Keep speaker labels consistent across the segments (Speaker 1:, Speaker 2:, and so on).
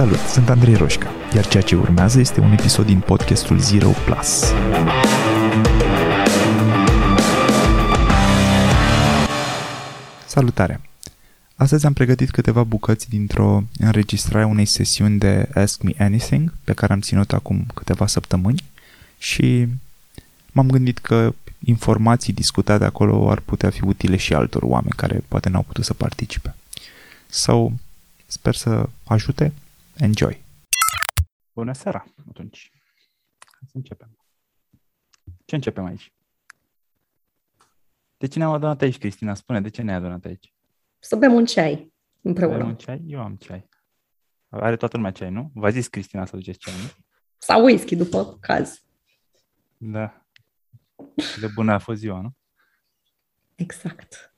Speaker 1: Salut, sunt Andrei Roșca, iar ceea ce urmează este un episod din podcastul Zero Plus. Salutare! Astăzi am pregătit câteva bucăți dintr-o înregistrare unei sesiuni de Ask Me Anything pe care am ținut acum câteva săptămâni și m-am gândit că informații discutate acolo ar putea fi utile și altor oameni care poate n-au putut să participe. Sau sper să ajute. Enjoy! Bună seara, atunci. Hai să începem. Ce începem aici? De ce ne-am adunat aici, Cristina? Spune, de ce ne-ai adunat aici?
Speaker 2: Să bem un ceai împreună.
Speaker 1: Bem un ceai? Eu am ceai. Are toată lumea ceai, nu? V-a zis Cristina să duceți ceai, nu?
Speaker 2: Sau whisky, după caz.
Speaker 1: Da. De bună a fost ziua, nu?
Speaker 2: Exact.
Speaker 1: Exact.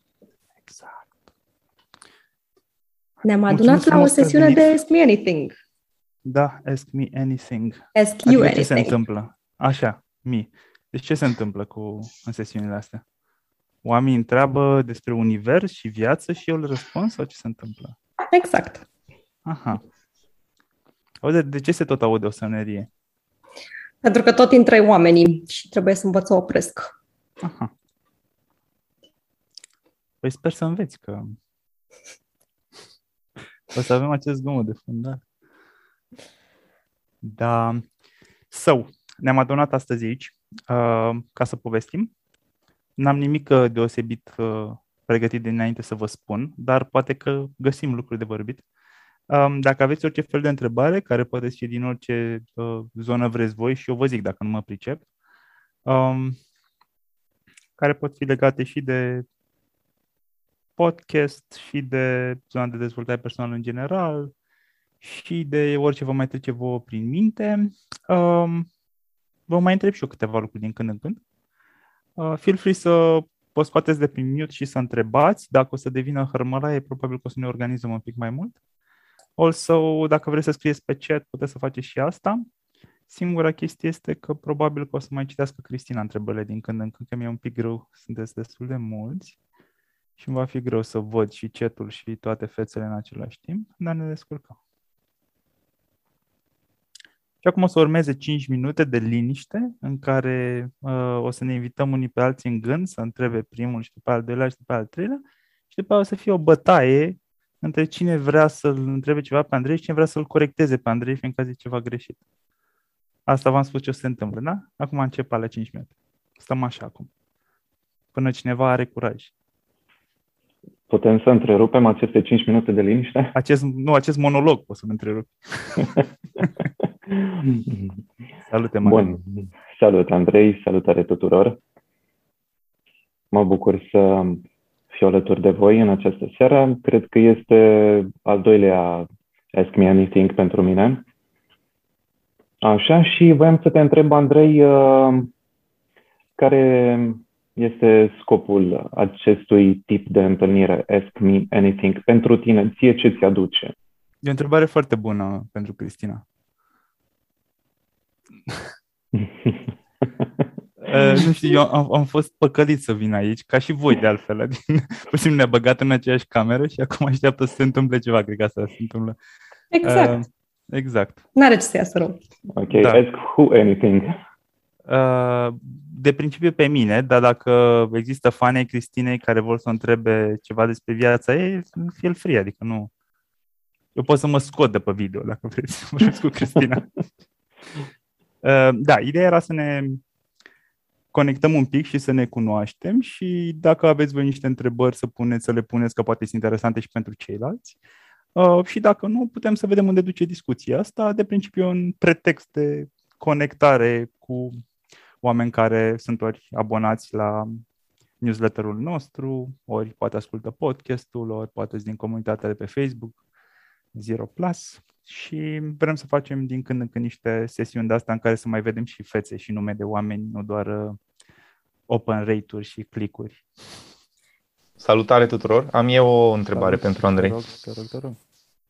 Speaker 2: Ne-am adunat la o sesiune de Ask Me Anything.
Speaker 1: Da, Ask Me Anything.
Speaker 2: Ask You
Speaker 1: adică
Speaker 2: Anything.
Speaker 1: ce se întâmplă? Așa, mi. Deci ce se întâmplă cu în sesiunile astea? Oamenii întreabă despre univers și viață și eu le răspund sau ce se întâmplă?
Speaker 2: Exact.
Speaker 1: Aha. Aude, de ce se tot aude o sănerie?
Speaker 2: Pentru că tot intră oamenii și trebuie să învăț să opresc.
Speaker 1: Aha. Păi sper să înveți că o să avem acest zgomot de fundal. Da. So, ne-am adunat astăzi aici uh, ca să povestim. N-am nimic uh, deosebit uh, pregătit dinainte să vă spun, dar poate că găsim lucruri de vorbit. Um, dacă aveți orice fel de întrebare, care poate fi din orice uh, zonă vreți voi și eu vă zic dacă nu mă pricep, um, care pot fi legate și de podcast și de zona de dezvoltare personală în general și de orice vă mai trece vouă prin minte. Um, vă mai întreb și eu câteva lucruri din când în când. Uh, feel free să vă scoateți de prin mute și să întrebați. Dacă o să devină hărmălaie, probabil că o să ne organizăm un pic mai mult. Also, dacă vreți să scrieți pe chat, puteți să faceți și asta. Singura chestie este că probabil că o să mai citească Cristina întrebările din când în când, că mi-e un pic greu, sunteți destul de mulți și îmi va fi greu să văd și chatul și toate fețele în același timp, dar ne descurcăm. Și acum o să urmeze 5 minute de liniște în care uh, o să ne invităm unii pe alții în gând să întrebe primul și după al doilea și după al treilea și după aceea o să fie o bătaie între cine vrea să-l întrebe ceva pe Andrei și cine vrea să-l corecteze pe Andrei, fiindcă a zis ceva greșit. Asta v-am spus ce o să se întâmple, da? Acum încep la 5 minute. Stăm așa acum. Până cineva are curaj.
Speaker 3: Putem să întrerupem aceste 5 minute de liniște?
Speaker 1: Acest, nu, acest monolog poți să-l întrerup. Salut, Emanuel.
Speaker 3: Bun. Salut, Andrei. Salutare tuturor. Mă bucur să fiu alături de voi în această seară. Cred că este al doilea Ask Me Anything pentru mine. Așa, și voiam să te întreb, Andrei, uh, care este scopul acestui tip de întâlnire, Ask Me Anything, pentru tine, ție ce ți aduce?
Speaker 1: E o întrebare foarte bună pentru Cristina. Uh, nu știu, eu am, am fost păcălit să vin aici, ca și voi de altfel. Adică, pur și simplu ne-a băgat în aceeași cameră și acum așteaptă să se întâmple ceva, cred că asta se întâmplă.
Speaker 2: Exact.
Speaker 1: Uh, exact.
Speaker 2: N-are ce să iasă rău.
Speaker 3: Ok,
Speaker 1: Da.
Speaker 3: ask who anything.
Speaker 1: Uh, de principiu pe mine, dar dacă există fani ai Cristinei care vor să o întrebe ceva despre viața ei, feel free, adică nu... Eu pot să mă scot de pe video dacă vreți să vorbesc cu Cristina. Uh, da, ideea era să ne conectăm un pic și să ne cunoaștem și dacă aveți voi niște întrebări să puneți, să le puneți, că poate sunt interesante și pentru ceilalți. Uh, și dacă nu, putem să vedem unde duce discuția asta. De principiu, un pretext de conectare cu oameni care sunt ori abonați la newsletterul nostru, ori poate ascultă podcastul, ori poate sunt din comunitatea de pe Facebook, Zero Plus. Și vrem să facem din când în când niște sesiuni de asta în care să mai vedem și fețe și nume de oameni, nu doar uh, open rate-uri și clicuri.
Speaker 4: Salutare tuturor! Am eu o întrebare pentru Andrei.
Speaker 1: Te rog, te rog, te rog.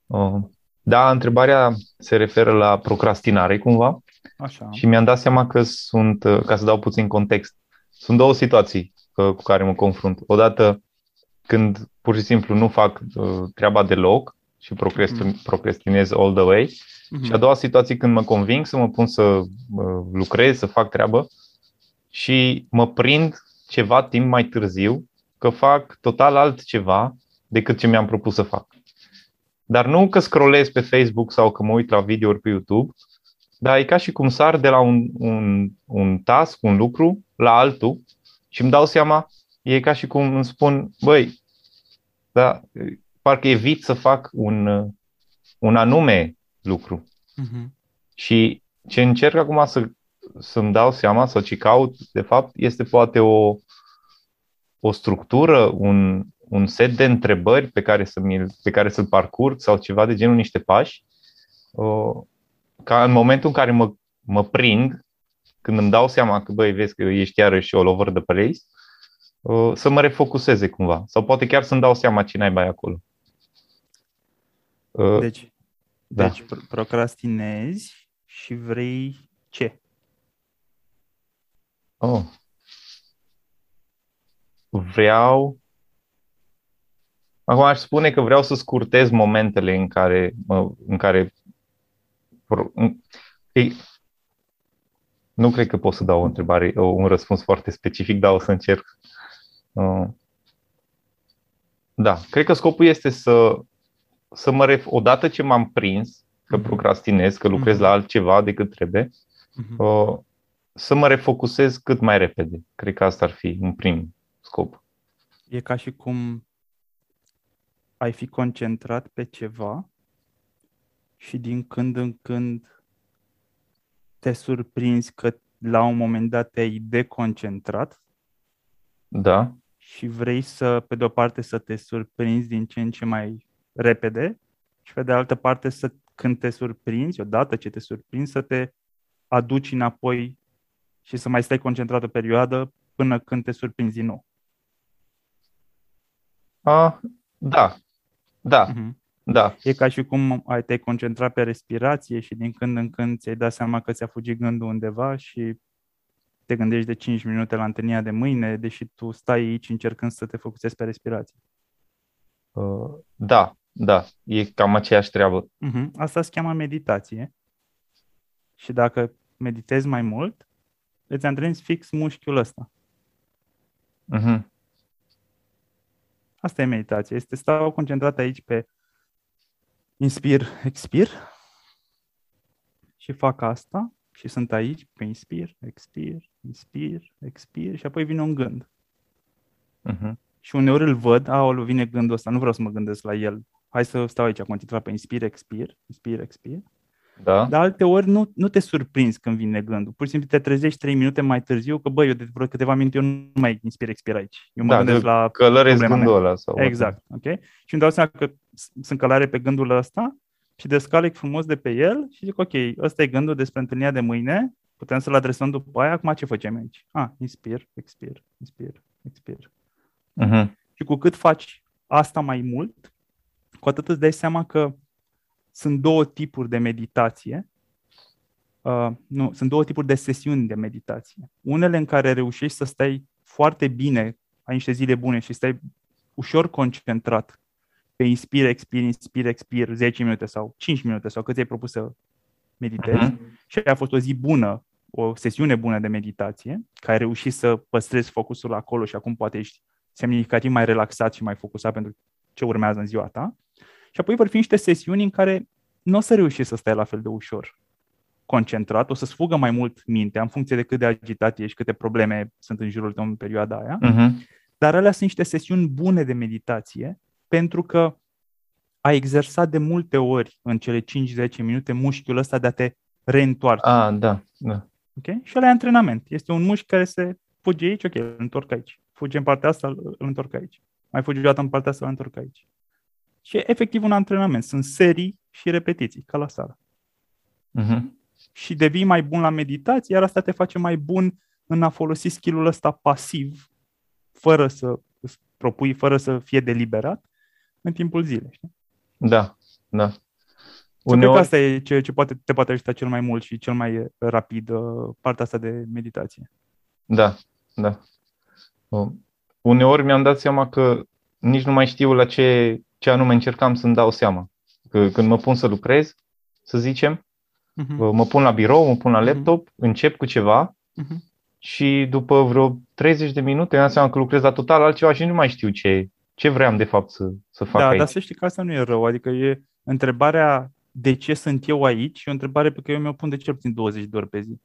Speaker 4: Oh, Da, întrebarea se referă la procrastinare cumva
Speaker 1: Așa.
Speaker 4: și mi-am dat seama că sunt, uh, ca să dau puțin context, sunt două situații uh, cu care mă confrunt. Odată când pur și simplu nu fac uh, treaba deloc și procrasti- procrastinez all the way.
Speaker 1: Mhm.
Speaker 4: Și a doua situație când mă conving să mă pun să uh, lucrez, să fac treabă și mă prind ceva timp mai târziu că fac total altceva decât ce mi-am propus să fac. Dar nu că scrollez pe Facebook sau că mă uit la videouri pe YouTube, dar e ca și cum sar de la un, un, un task, un lucru, la altul și îmi dau seama, e ca și cum îmi spun, băi, da, parcă evit să fac un, uh, un anume lucru.
Speaker 1: Mhm.
Speaker 4: Și ce încerc acum să, să-mi dau seama sau ce caut, de fapt, este poate o, o structură, un, un set de întrebări pe care, să pe care să-l parcurg sau ceva de genul niște pași, o, ca în momentul în care mă, mă prind, când îmi dau seama că, băi, vezi că ești iarăși all over the place, o, să mă refocuseze cumva. Sau poate chiar să-mi dau seama ce naiba e acolo. Uh,
Speaker 1: Deci,
Speaker 4: da.
Speaker 1: deci pro- procrastinezi și vrei ce?
Speaker 4: Oh. Vreau. Acum aș spune că vreau să scurtez momentele în care, mă- în care pro- în- ei, nu cred că pot să dau o întrebare, o- un răspuns foarte specific, dar o să încerc. Uh, Da, cred că scopul este să, să mă ref, odată ce m-am prins că
Speaker 1: Mhm.
Speaker 4: procrastinez, că lucrez
Speaker 1: Mhm.
Speaker 4: la altceva decât trebuie,
Speaker 1: Mhm.
Speaker 4: uh, să mă refocusez cât mai repede. Cred că asta ar fi un prim scop.
Speaker 1: E ca și cum ai fi concentrat pe ceva și din când în când te surprinzi că la un moment dat te-ai deconcentrat
Speaker 4: Da,
Speaker 1: și vrei să, pe de o parte, să te surprinzi din ce în ce mai repede și pe de altă parte să când te surprinzi, odată ce te surprinzi, să te aduci înapoi și să mai stai concentrat o perioadă până când te surprinzi din nou.
Speaker 4: A, da, da,
Speaker 1: Mhm.
Speaker 4: Da,
Speaker 1: E ca și cum ai te concentrat pe respirație și din când în când ți-ai dat seama că ți-a fugit gândul undeva și te gândești de 5 minute la întâlnirea de mâine, deși tu stai aici încercând să te focusezi pe respirație.
Speaker 4: uh, da, da, e cam aceeași treabă.
Speaker 1: Mhm. Asta se cheamă meditație. Și dacă meditezi mai mult, îți antrenezi fix mușchiul ăsta.
Speaker 4: Mhm.
Speaker 1: Asta e meditație. Este stau concentrat aici pe inspir, expir și fac asta și sunt aici pe inspir, expir, inspir, expir și apoi vine un gând.
Speaker 4: Mhm.
Speaker 1: Și uneori îl văd, aoleu, vine gândul ăsta, nu vreau să mă gândesc la el. Hai să stau aici concentrat pe inspir, expir, inspir, expir.
Speaker 4: Da,
Speaker 1: Dar alte ori nu, nu te surprinzi când vine gândul. Pur și simplu te trezești trei minute mai târziu că, băi, eu de vreo câteva minute eu nu mai inspir, expir aici. Eu mă
Speaker 4: Da,
Speaker 1: gândesc
Speaker 4: de-
Speaker 1: la
Speaker 4: călăresc
Speaker 1: problema
Speaker 4: gândul
Speaker 1: mea.
Speaker 4: ăla. Sau
Speaker 1: Exact, ok? Și îmi dau seama că s- sunt călare pe gândul ăsta și descalec frumos de pe el și zic, ok, ăsta e gândul despre întâlnirea de mâine, putem să-l adresăm după aia, acum ce facem aici? Ah, inspir, expir, inspir, expir.
Speaker 4: Mhm.
Speaker 1: Și cu cât faci asta mai mult, cu atât îți dai seama că sunt două tipuri de meditație. Uh, nu, sunt două tipuri de sesiuni de meditație. Unele în care reușești să stai foarte bine, ai niște zile bune și stai ușor concentrat pe inspir, expir, inspir, expir 10 minute sau 5 minute sau cât ți-ai propus să meditezi
Speaker 4: Mhm.
Speaker 1: și a fost o zi bună, o sesiune bună de meditație, care ai reușit să păstrezi focusul acolo și acum poate ești semnificativ mai relaxat și mai focusat pentru ce urmează în ziua ta. Și apoi vor fi niște sesiuni în care nu o să reușești să stai la fel de ușor concentrat, o să-ți fugă mai mult mintea în funcție de cât de agitat ești, câte probleme sunt în jurul tău în perioada aia.
Speaker 4: Mhm.
Speaker 1: Dar alea sunt niște sesiuni bune de meditație pentru că ai exersat de multe ori în cele 5-10 minute mușchiul ăsta de a te reîntoarce.
Speaker 4: A, da, da.
Speaker 1: Okay? Și ăla e antrenament. Este un mușchi care se fuge aici, ok, îl întorc aici. Fuge în partea asta, îl îl întorc aici. Mai fuge o dată în partea asta, îl întorc aici. Și e efectiv un antrenament. Sunt serii și repetiții, ca la sală.
Speaker 4: Mhm.
Speaker 1: Și devii mai bun la meditație, iar asta te face mai bun în a folosi skill-ul ăsta pasiv, fără să îți propui, fără să fie deliberat, în timpul zilei. Știi?
Speaker 4: Da, da.
Speaker 1: Uneori... Cred că
Speaker 4: Uneori,
Speaker 1: asta e ce, ce poate, te poate ajuta cel mai mult și cel mai rapid, uh, partea asta de meditație.
Speaker 4: da, da. Uh, Uneori mi-am dat seama că nici nu mai știu la ce, ce anume încercam să-mi dau seama. Că când mă pun să lucrez, să zicem,
Speaker 1: Mhm.
Speaker 4: mă pun la birou, mă pun la
Speaker 1: Mhm.
Speaker 4: laptop, încep cu ceva
Speaker 1: Mhm.
Speaker 4: și după vreo 30 de minute îmi dau seama că lucrez la total altceva și nu mai știu ce, ce vreau de fapt să, să fac
Speaker 1: Da,
Speaker 4: aici.
Speaker 1: dar să știi că asta nu e rău. Adică e întrebarea de ce sunt eu aici e o întrebare pe care eu mi-o pun de cel puțin 20 de ori pe zi.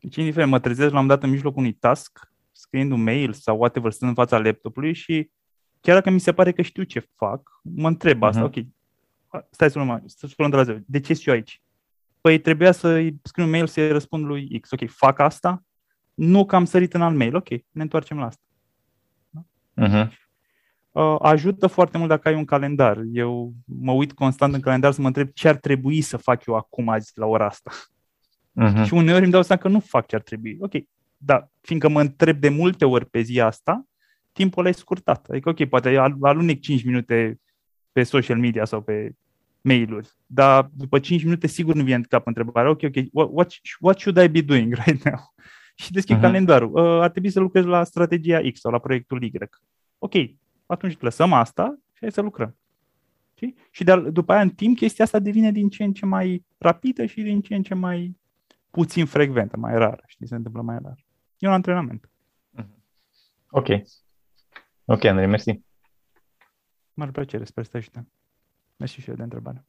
Speaker 1: Deci, indiferent, mă trezesc la un dat în mijlocul unui task, scriind un mail sau whatever, stând în fața laptopului și chiar dacă mi se pare că știu ce fac, mă întreb asta,
Speaker 4: Mhm.
Speaker 1: ok, stai să nu să spun de la zero. De ce sunt eu aici? Păi trebuia să-i scriu un mail să-i răspund lui X. Ok, fac asta? Nu că am sărit în alt mail. Ok, ne întoarcem la asta.
Speaker 4: Mhm.
Speaker 1: uh, ajută foarte mult dacă ai un calendar. Eu mă uit constant în calendar să mă întreb ce ar trebui să fac eu acum azi la ora asta.
Speaker 4: Mhm.
Speaker 1: Și uneori îmi dau seama că nu fac ce ar trebui. Ok, da, fiindcă mă întreb de multe ori pe zi asta, timpul ăla e scurtat. Adică, ok, poate al- alunec 5 minute pe social media sau pe mail-uri, dar după 5 minute sigur nu vine în cap întrebarea, ok, ok, what, what, what should I be doing right now? Și deschid
Speaker 4: Mhm.
Speaker 1: calendarul. Uh, ar trebui să lucrez la strategia X sau la proiectul Y. Ok, atunci lăsăm asta și hai să lucrăm. Știi? Și de, după aia, în timp, chestia asta devine din ce în ce mai rapidă și din ce în ce mai puțin frecventă, mai rară. Știi, se întâmplă mai rar. E un antrenament.
Speaker 4: Ok. Ok, Andrei, mersi.
Speaker 1: Mare plăcere, sper să te ajute. Mersi și eu de întrebare.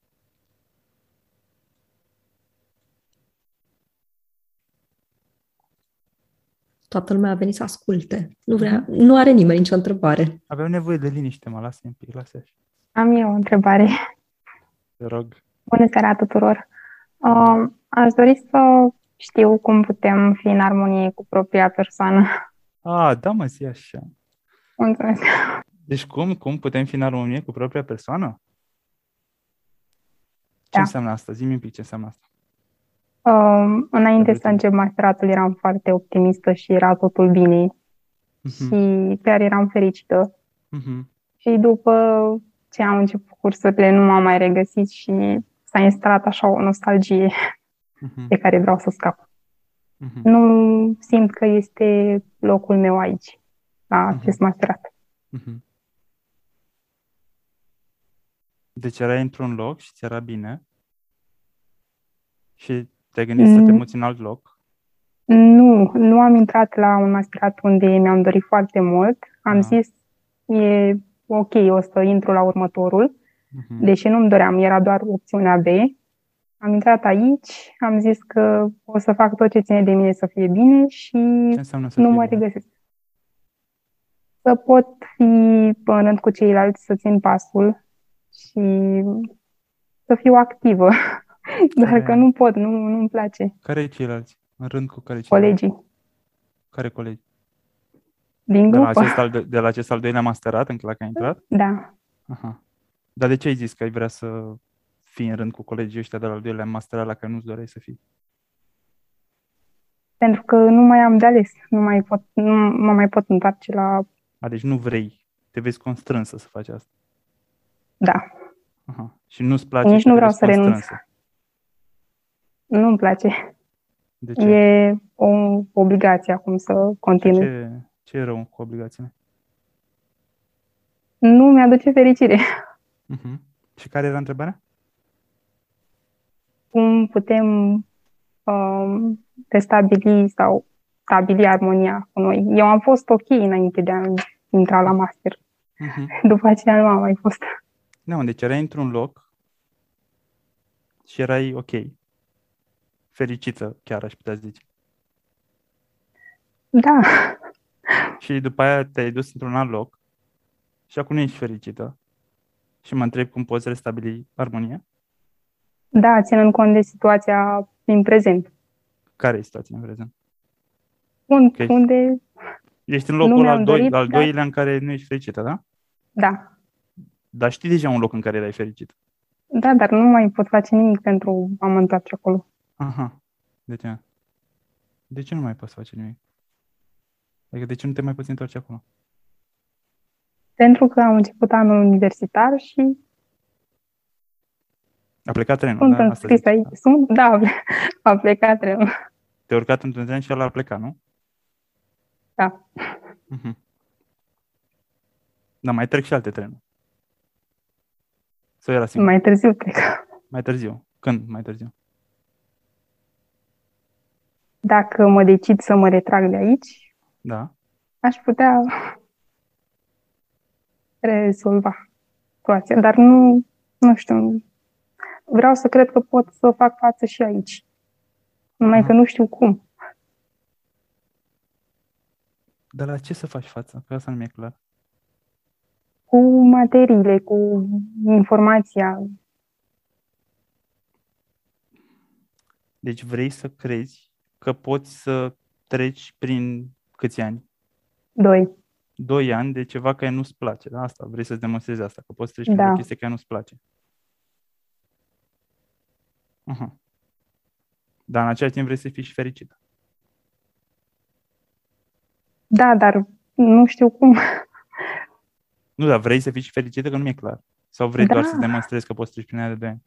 Speaker 2: Toată lumea a venit să asculte. Nu, vrea, nu are nimeni nicio întrebare.
Speaker 1: Aveam nevoie de liniște, mă, lasă un pic, lasă așa.
Speaker 5: Am eu o întrebare.
Speaker 1: Te rog.
Speaker 5: Bună seara tuturor! Uh, aș dori să știu cum putem fi în armonie cu propria persoană.
Speaker 1: A, da, mă, zi așa.
Speaker 5: Mulțumesc!
Speaker 1: Deci cum, cum putem fi în armonie cu propria persoană? Ce
Speaker 5: Da.
Speaker 1: înseamnă asta? Zi-mi un pic ce înseamnă asta.
Speaker 5: Uh, înainte să
Speaker 1: Salut.
Speaker 5: încep masteratul eram foarte optimistă și era totul bine
Speaker 1: Mhm,
Speaker 5: și chiar eram fericită.
Speaker 1: mhm,
Speaker 5: Și după ce am început cursurile nu m-am mai regăsit și s-a instalat așa o nostalgie
Speaker 1: mhm,
Speaker 5: de care vreau să scap.
Speaker 1: mhm.
Speaker 5: Nu simt că este locul meu aici, la
Speaker 1: Mhm.
Speaker 5: acest masterat.
Speaker 1: Mhm. Deci erai într-un loc și ți era bine și te-ai gândit să te
Speaker 5: Mm.
Speaker 1: muți în alt loc.
Speaker 5: Nu, nu am intrat la un masterat unde mi-am dorit foarte mult. Am
Speaker 1: Da.
Speaker 5: zis, e ok, o să intru la următorul,
Speaker 1: Mhm.
Speaker 5: deși nu-mi doream, era doar opțiunea B. Am intrat aici, am zis că o să fac tot ce ține de mine să fie bine și
Speaker 1: Ce înseamnă să
Speaker 5: nu
Speaker 1: fii
Speaker 5: mă
Speaker 1: bine?
Speaker 5: regăsesc. Să pot fi în rând cu ceilalți, să țin pasul și să fiu activă. Doar
Speaker 1: Care-
Speaker 5: că nu pot, nu, nu-mi place.
Speaker 1: Care e ceilalți? În rând cu care ceilalți?
Speaker 5: Colegii
Speaker 1: Care colegi?
Speaker 5: din
Speaker 1: De la,
Speaker 5: grupă,
Speaker 1: acest al, de, de la acest al doilea masterat în la care ai intrat?
Speaker 5: da.
Speaker 1: Aha. Dar de ce ai zis că ai vrea să fii în rând cu colegii ăștia de la al doilea masterat la care nu-ți doreai să fii?
Speaker 5: Pentru că nu mai am de ales, nu mai pot, nu mă mai pot întoarce la,
Speaker 1: A, deci nu vrei, te vezi constrânsă să faci asta.
Speaker 5: da,
Speaker 1: Aha. Și nu-ți place
Speaker 5: Nici
Speaker 1: și
Speaker 5: nu
Speaker 1: te
Speaker 5: vreau
Speaker 1: vezi
Speaker 5: să renunț.
Speaker 1: constrânsă.
Speaker 5: nu-mi place.
Speaker 1: De ce?
Speaker 5: E o obligație acum să continui.
Speaker 1: Ce, ce e rău cu obligațiile?
Speaker 5: Nu mi-aduce fericire.
Speaker 1: Uh-huh. Și care era întrebarea?
Speaker 5: Cum putem um, restabili sau stabili armonia cu noi? Eu am fost ok înainte de a intra la master.
Speaker 1: Uh-huh.
Speaker 5: După aceea nu am mai fost.
Speaker 1: Nu, deci erai într-un loc și erai ok. Fericită, chiar aș putea zice.
Speaker 5: Da,
Speaker 1: Și după aia te-ai dus într-un alt loc și acum nu ești fericită. Și mă întreb cum poți restabili armonia?
Speaker 5: da, ținând cont de situația din prezent.
Speaker 1: Care e situația în prezent?
Speaker 5: Unde,
Speaker 1: Ok.
Speaker 5: unde
Speaker 1: Ești în
Speaker 5: Nu
Speaker 1: locul
Speaker 5: mi-am
Speaker 1: al, doi,
Speaker 5: dorit,
Speaker 1: al
Speaker 5: dar-
Speaker 1: doilea în care nu ești fericită, da?
Speaker 5: da,
Speaker 1: Dar știi deja un loc în care erai fericită.
Speaker 5: da, dar nu mai pot face nimic pentru a mă întoarce acolo.
Speaker 1: Aha. De ce? De ce nu mai poți face nimic? Adică de ce nu te mai poți întoarce acolo?
Speaker 5: Pentru că am început anul universitar și
Speaker 1: A plecat trenul,
Speaker 5: sunt
Speaker 1: da? Asta
Speaker 5: înscris
Speaker 1: zici.
Speaker 5: aici. Sunt, da, a plecat trenul.
Speaker 1: Te-ai urcat într-un tren și el a plecat, nu?
Speaker 5: Da.
Speaker 1: Mhm. Dar mai trec și alte trenuri. Sau era sigur?
Speaker 5: Mai târziu, cred că.
Speaker 1: mai târziu. Când mai târziu?
Speaker 5: Dacă mă decid să mă retrag de aici,
Speaker 1: Da.
Speaker 5: aș putea rezolva situația, dar nu, nu știu. Vreau să cred că pot să fac față și aici. Numai
Speaker 1: Aha.
Speaker 5: că nu știu cum.
Speaker 1: Dar la ce să faci față? Că asta nu mi-e clar.
Speaker 5: Cu materiile, cu informația.
Speaker 1: Deci vrei să crezi că poți să treci prin câți ani?
Speaker 5: Doi.
Speaker 1: Doi ani de ceva care nu-ți place. Da? Asta vrei să-ți demonstrezi asta, că poți să treci prin
Speaker 5: Da.
Speaker 1: o chestie care nu-ți place. Aha. Dar în același timp vrei să fii și fericită.
Speaker 5: Da, dar nu știu cum.
Speaker 1: Nu, dar vrei să fii și fericită, că nu mi-e clar. Sau vrei doar
Speaker 5: Da.
Speaker 1: să demonstrezi că poți să treci prin aia de doi ani?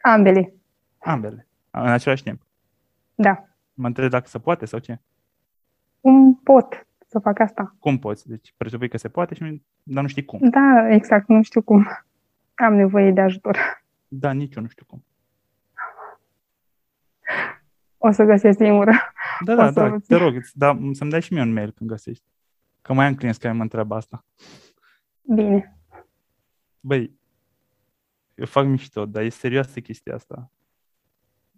Speaker 5: Ambele.
Speaker 1: Ambele. În același timp.
Speaker 5: Da.
Speaker 1: Mă întreb dacă se poate sau ce.
Speaker 5: Cum pot să fac asta?
Speaker 1: Cum poți? Deci presupui că se poate, și, dar nu știi cum.
Speaker 5: Da, exact, nu știu cum. Am nevoie de ajutor.
Speaker 1: Da, nici eu nu știu cum.
Speaker 5: O să găsesc singură.
Speaker 1: Da,
Speaker 5: O
Speaker 1: da,
Speaker 5: să
Speaker 1: da,
Speaker 5: vă
Speaker 1: te
Speaker 5: țin.
Speaker 1: rog, îți da, să-mi dai și mie un mail când găsești. Că mai am clienți care mă întreabă asta.
Speaker 5: Bine.
Speaker 1: Băi, eu fac mișto, dar e serioasă chestia asta.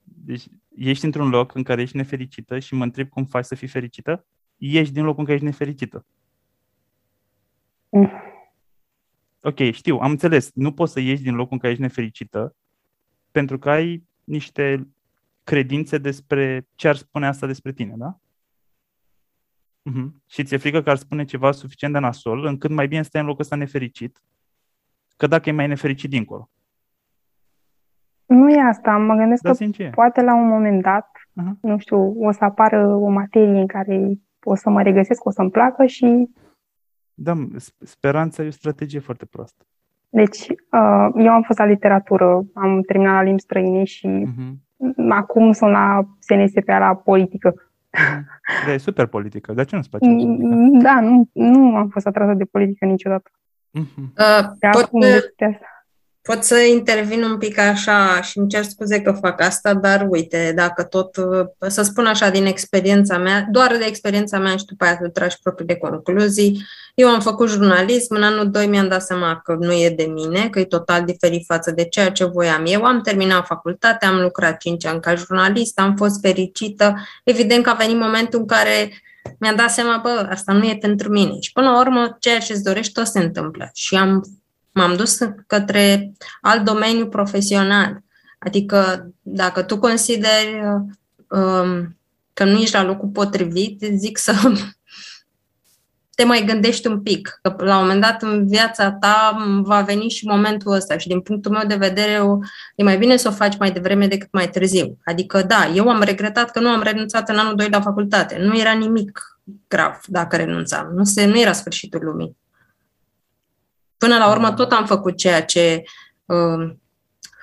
Speaker 1: Deci, ești într-un loc în care ești nefericită și mă întreb cum faci să fii fericită, ieși din locul în care ești nefericită.
Speaker 5: Mm.
Speaker 1: Ok, știu, am înțeles. Nu poți să ieși din locul în care ești nefericită pentru că ai niște credințe despre ce ar spune asta despre tine, da? Mhm. Și ți-e frică că ar spune ceva suficient de nasol, încât mai bine stai în locul ăsta nefericit, că dacă e mai nefericit dincolo.
Speaker 5: Nu e asta. Mă gândesc
Speaker 1: Da,
Speaker 5: că
Speaker 1: sincer.
Speaker 5: poate la un moment dat,
Speaker 1: Aha.
Speaker 5: nu știu, o să apară o materie în care o să mă regăsesc, o să-mi placă și
Speaker 1: Da, sp- speranța e o strategie foarte proastă.
Speaker 5: deci uh, eu am fost la literatură, am terminat la limbi străine și
Speaker 1: Mhm.
Speaker 5: Acum sunt la SNSP la politică.
Speaker 1: Mhm. Da, e super politică. Dar ce nu-ți place? politica?
Speaker 5: Mm, Da, nu, nu am fost atrasă de politică niciodată.
Speaker 1: Mhm.
Speaker 2: Uh,
Speaker 5: De
Speaker 2: pot,
Speaker 5: acum de asta.
Speaker 2: Pot să intervin un pic așa și îmi cer scuze că fac asta, dar uite, dacă tot, uh, să spun așa din experiența mea, doar de experiența mea și după aia să tragi propriile concluzii, eu am făcut jurnalism, în anul 2 mi-am dat seama că nu e de mine, că e total diferit față de ceea ce voiam eu. Am terminat facultatea, am lucrat 5 ani ca jurnalist, am fost fericită. Evident că a venit momentul în care mi-am dat seama, bă, asta nu e pentru mine. Și până la urmă, ceea ce îți dorești, tot se întâmplă. Și am, m-am dus către alt domeniu profesional. Adică, dacă tu consideri uh, um, că nu ești la locul potrivit, zic să te mai gândești un pic, că la un moment dat în viața ta va veni și momentul ăsta și din punctul meu de vedere o, e mai bine să o faci mai devreme decât mai târziu. Adică da, eu am regretat că nu am renunțat în anul 2 la facultate. Nu era nimic grav dacă renunțam. Nu, se, nu era sfârșitul lumii. Până la urmă tot am făcut ceea ce uh,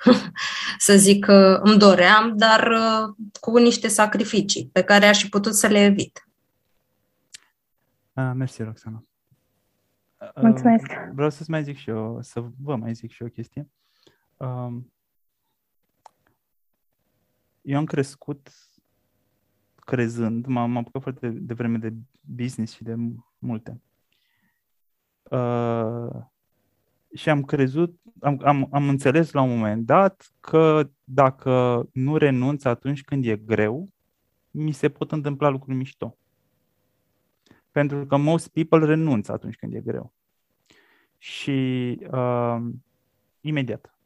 Speaker 2: să zic uh, îmi doream, dar uh, cu niște sacrificii pe care aș fi putut să le evit.
Speaker 1: Ah, mersi, Roxana. Ah,
Speaker 5: Mulțumesc.
Speaker 1: Vreau să-ți mai zic și eu, să vă mai zic și eu o chestie. Um, eu am crescut crezând, m-am m-am apucat foarte devreme de business și de multe. Uh, și am crezut, am, am, am înțeles la un moment dat că dacă nu renunț atunci când e greu, mi se pot întâmpla lucruri mișto. Pentru că most people renunță atunci când e greu. Și uh, imediat.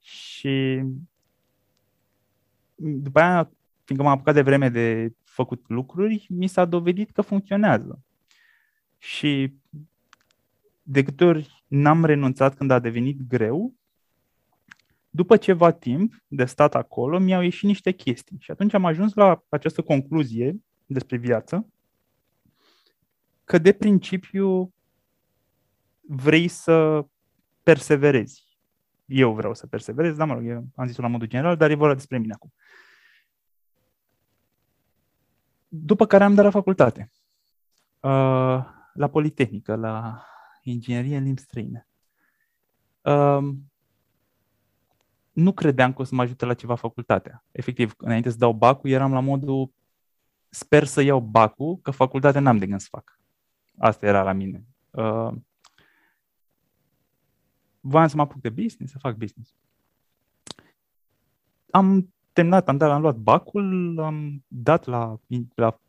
Speaker 1: Și după aia, fiindcă m-am apucat de vreme de făcut lucruri, mi s-a dovedit că funcționează. Și de câte ori n-am renunțat când a devenit greu, după ceva timp de stat acolo, mi-au ieșit niște chestii. Și atunci am ajuns la această concluzie despre viață, că de principiu vrei să perseverezi. Eu vreau să perseverez, dar mă rog, eu am zis-o la modul general, dar e vorba despre mine acum. După care am dat la facultate, uh, la Politehnică, la inginerie în limbi străine. uh, nu credeam că o să mă ajute la ceva facultatea. Efectiv, înainte să dau bacul, eram la modul sper să iau bacul, că facultatea n-am de gând să fac. Asta era la mine. Uh, voiam să mă apuc de business, să fac business. Am terminat, am, dat, am luat bacul, am dat la, la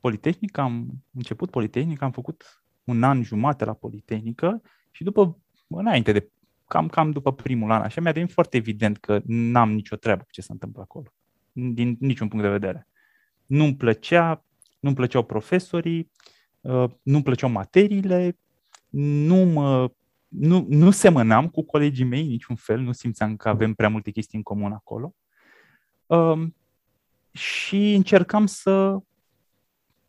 Speaker 1: Politehnică, am început Politehnică, am făcut un an jumate la Politehnică și după, înainte de, cam, cam după primul an, așa, mi-a devenit foarte evident că n-am nicio treabă cu ce se întâmplă acolo, din niciun punct de vedere. Nu-mi plăcea, nu-mi plăceau profesorii, uh, nu-mi plăceau materiile, nu, mă, nu, nu semănam cu colegii mei niciun fel, nu simțeam că avem prea multe chestii în comun acolo. Um, și încercam să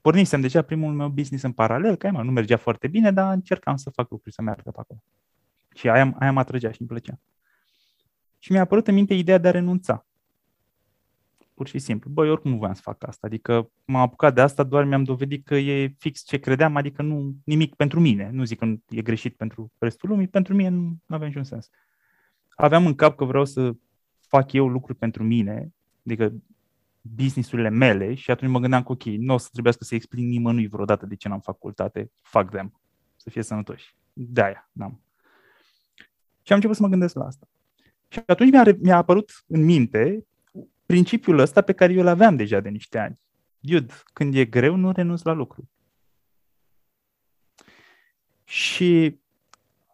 Speaker 1: pornisem deja primul meu business în paralel, că nu mergea foarte bine, dar încercam să fac lucruri să meargă pe acolo. Și aia, aia mă atrăgea și îmi plăcea. Și mi-a apărut în minte ideea de a renunța. Pur și simplu. Băi, oricum nu voiam să fac asta. Adică m-am apucat de asta, doar mi-am dovedit că e fix ce credeam, adică nu nimic pentru mine. Nu zic că e greșit pentru restul lumii, pentru mine nu avea niciun sens. Aveam în cap că vreau să fac eu lucruri pentru mine, adică businessurile mele și atunci mă gândeam că ok, nu o să trebuiască să explic nimănui vreodată de ce n-am facultate, fac them, să fie sănătoși. De-aia n-am. Și am început să mă gândesc la asta. Și atunci mi-a, mi-a apărut în minte principiul ăsta pe care eu îl aveam deja de niște ani. Iud, când e greu, nu renunț la lucru. Și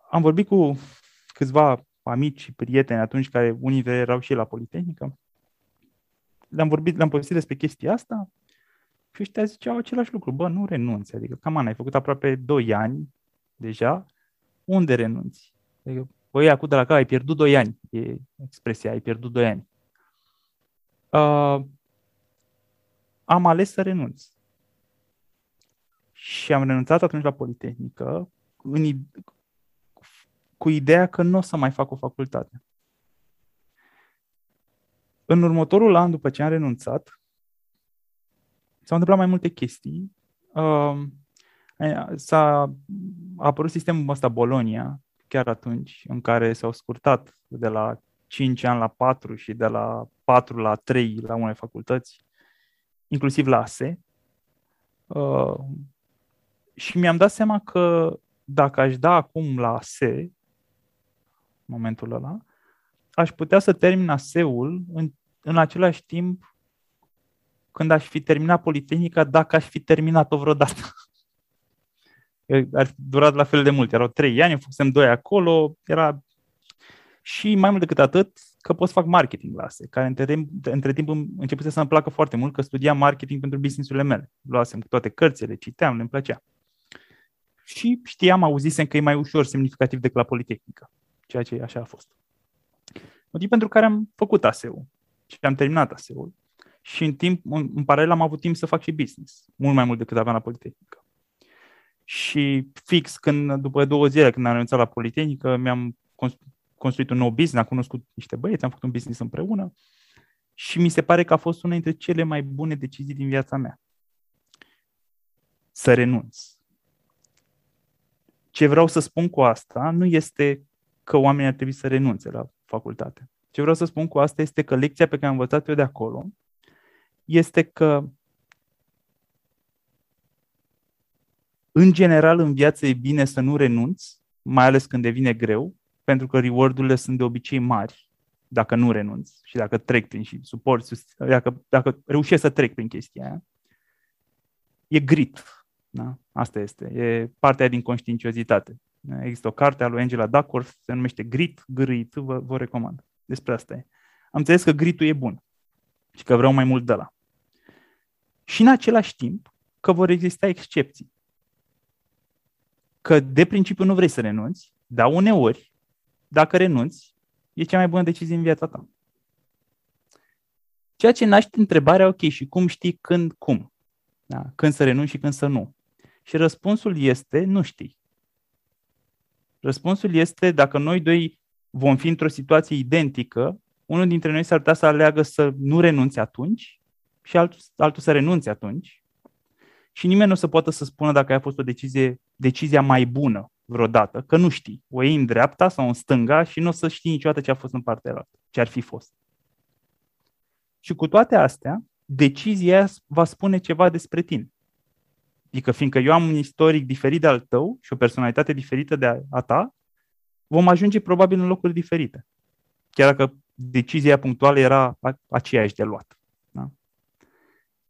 Speaker 1: am vorbit cu câțiva amici și prieteni atunci care unii erau și la Politehnică le-am vorbit, le-am povestit despre chestia asta și ăștia ziceau același lucru. Bă, nu renunți. Adică, cam an, ai făcut aproape 2 ani deja. Unde renunți? Adică, băi, acum de la care ai pierdut 2 ani. E expresia, ai pierdut 2 ani. Uh, am ales să renunț. Și am renunțat atunci la Politehnică în, cu ideea că nu o să mai fac o facultate. În următorul an, după ce am renunțat, s-au întâmplat mai multe chestii. Uh, s-a a apărut sistemul ăsta Bolonia, chiar atunci, în care s-au scurtat de la 5 ani la 4 și de la 4 la 3 la unele facultăți, inclusiv la ASE. Uh, și mi-am dat seama că dacă aș da acum la ASE, în momentul ăla, aș putea să termin ASEul în, în același timp când aș fi terminat Politehnica, dacă aș fi terminat-o vreodată. Ar fi durat la fel de mult. Erau trei ani, fusem doi acolo, era și mai mult decât atât, că pot să fac marketing la ASE, care între timp, între timp începuse să-mi placă foarte mult, că studiam marketing pentru businessurile mele. Luasem toate cărțile, citeam, le plăcea. Și știam, auzisem că e mai ușor semnificativ decât la Politehnică, ceea ce așa a fost. Motiv pentru care am făcut ASEU și am terminat ASEU. Și în timp, în, în paralel am avut timp să fac și business, mult mai mult decât aveam la Politehnică. Și fix când, după două zile, când am renunțat la Politehnică, mi-am construit un nou business, am cunoscut niște băieți, am făcut un business împreună și mi se pare că a fost una dintre cele mai bune decizii din viața mea. Să renunț. Ce vreau să spun cu asta nu este că oamenii ar trebui să renunțe la facultate. Ce vreau să spun cu asta este că lecția pe care am învățat eu de acolo este că în general în viață e bine să nu renunți, mai ales când devine greu, pentru că reward-urile sunt de obicei mari dacă nu renunți și dacă trec prin și suport, dacă, dacă reușești să trec prin chestia aia. E grit. Da? Asta este. E partea din conștiinciozitate. Există o carte a lui Angela Duckworth, se numește Grit, Grit, vă, vă recomand. Despre asta e. Am înțeles că gritul e bun și că vreau mai mult de la. Și în același timp că vor exista excepții. Că de principiu nu vrei să renunți, dar uneori, dacă renunți, e cea mai bună decizie în viața ta. Ceea ce naște întrebarea, ok, și cum știi când, cum? Da? Când să renunți și când să nu. Și răspunsul este, nu știi. Răspunsul este, dacă noi doi vom fi într-o situație identică, unul dintre noi s-ar putea să aleagă să nu renunțe atunci și altul, altul să renunțe atunci. Și nimeni nu o să poată să spună dacă a fost o decizie, decizia mai bună vreodată, că nu știi. O iei în dreapta sau în stânga și nu o să știi niciodată ce a fost în partea altă, ce ar fi fost. Și cu toate astea, decizia va spune ceva despre tine. Adică fiindcă eu am un istoric diferit de al tău și o personalitate diferită de a ta, vom ajunge probabil în locuri diferite. Chiar dacă decizia punctuală era aceeași de luat. Da?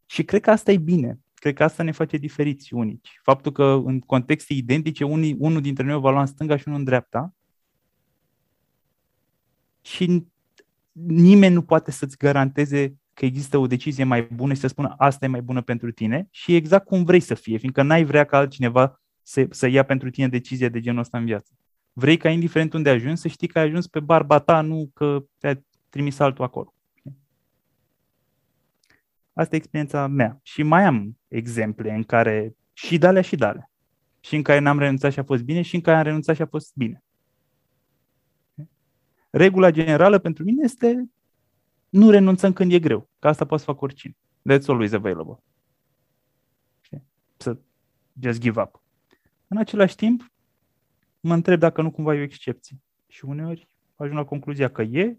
Speaker 1: Și cred că asta e bine. Cred că asta ne face diferiți, unici. Faptul că în contexte identice, unii, unul dintre noi va lua în stânga și unul în dreapta. Și nimeni nu poate să-ți garanteze că există o decizie mai bună și să spună asta e mai bună pentru tine și exact cum vrei să fie, fiindcă n-ai vrea ca altcineva să, să ia pentru tine decizie de genul ăsta în viață. Vrei ca indiferent unde ajungi să știi că ai ajuns pe barba ta, nu că te-a trimis altul acolo. Asta e experiența mea. Și mai am exemple în care și dale și dale. Și în care n-am renunțat și a fost bine și în care am renunțat și a fost bine. Regula generală pentru mine este nu renunțăm când e greu, că asta poate să fac oricine. That's always available. Să just give up. În același timp, mă întreb dacă nu cumva e o excepție. Și uneori ajung la concluzia că e,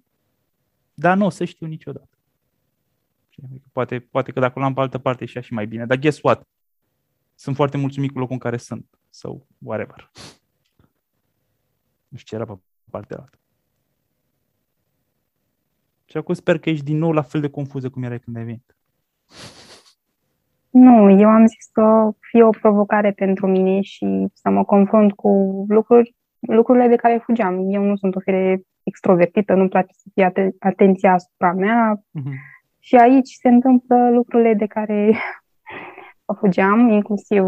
Speaker 1: dar nu o să știu niciodată. Poate, poate că dacă l-am pe altă parte și și mai bine. Dar guess what? Sunt foarte mulțumit cu locul în care sunt. Sau so, whatever. Nu știu ce era pe partea altă. Și acum sper că ești din nou la fel de confuză cum erai când ai venit.
Speaker 5: Nu, eu am zis să fie o provocare pentru mine și să mă confrunt cu lucruri, lucrurile de care fugeam. Eu nu sunt o fire extrovertită, nu-mi place să fie aten- atenția asupra mea. Uh-huh. Și aici se întâmplă lucrurile de care fugeam, inclusiv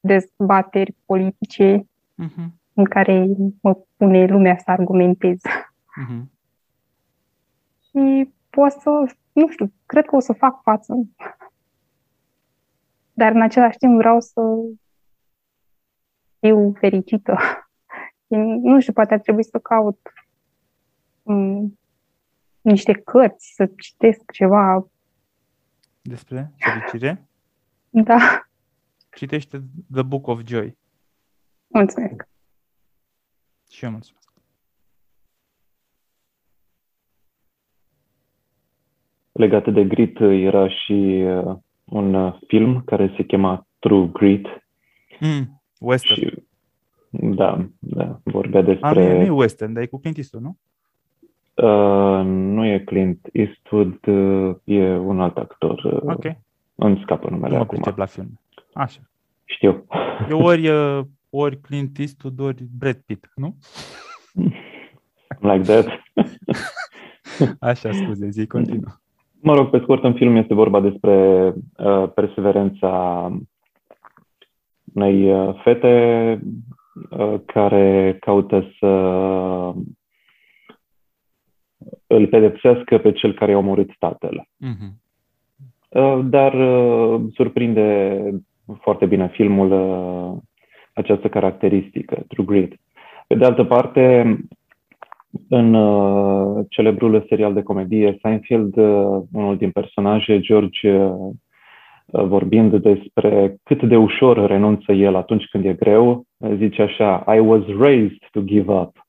Speaker 5: dezbateri politice uh-huh. în care mă pune lumea să argumentez. Uh-huh și pot să, nu știu, cred că o să fac față. Dar în același timp vreau să fiu fericită. nu știu, poate ar trebui să caut um, niște cărți, să citesc ceva.
Speaker 1: Despre fericire?
Speaker 5: Da.
Speaker 1: Citește The Book of Joy.
Speaker 5: Mulțumesc.
Speaker 1: Și eu mulțumesc.
Speaker 3: Legat de grit era și uh, un uh, film care se chema True Grit.
Speaker 1: Mm, western. Și,
Speaker 3: da, da, vorbea despre... A,
Speaker 1: nu, e, nu e western, dar e cu Clint Eastwood, nu?
Speaker 3: Uh, nu e Clint Eastwood, uh, e un alt actor. Uh,
Speaker 1: ok.
Speaker 3: Îmi scapă numele
Speaker 1: nu mă
Speaker 3: acum.
Speaker 1: la film. Așa.
Speaker 3: Știu.
Speaker 1: E ori, uh, ori Clint Eastwood, ori Brad Pitt, nu?
Speaker 3: like that.
Speaker 1: Așa, scuze, zi, continuă.
Speaker 3: Mă rog, pe scurt, în film este vorba despre uh, perseverența unei uh, fete uh, care caută să îl pedepsească pe cel care a omorât tatăl. Uh-huh. Uh, dar uh, surprinde foarte bine filmul uh, această caracteristică, True Grit. Pe de altă parte, în uh, celebrul serial de comedie Seinfeld, uh, unul din personaje, George, uh, vorbind despre cât de ușor renunță el atunci când e greu, zice așa, I was raised to give up.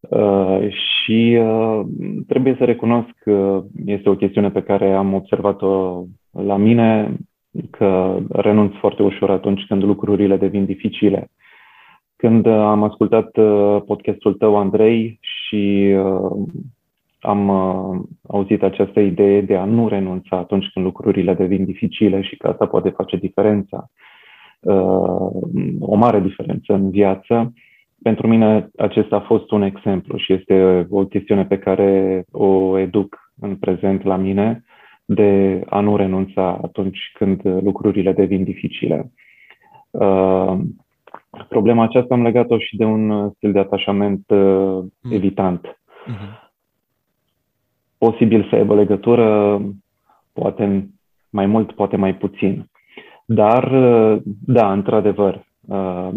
Speaker 3: Uh, și uh, trebuie să recunosc că este o chestiune pe care am observat-o la mine, că renunț foarte ușor atunci când lucrurile devin dificile. Când uh, am ascultat uh, podcastul tău, Andrei, și uh, am auzit această idee de a nu renunța atunci când lucrurile devin dificile și că asta poate face diferența, o mare diferență în viață, pentru mine acesta a fost un exemplu și este o chestiune pe care o educ în prezent la mine de a nu renunța atunci când lucrurile devin dificile. Problema aceasta am legat-o și de un uh, stil de atașament uh, mm. evitant. Mm-hmm. Posibil să aibă legătură, poate mai mult, poate mai puțin. Dar, uh, da, într-adevăr, uh,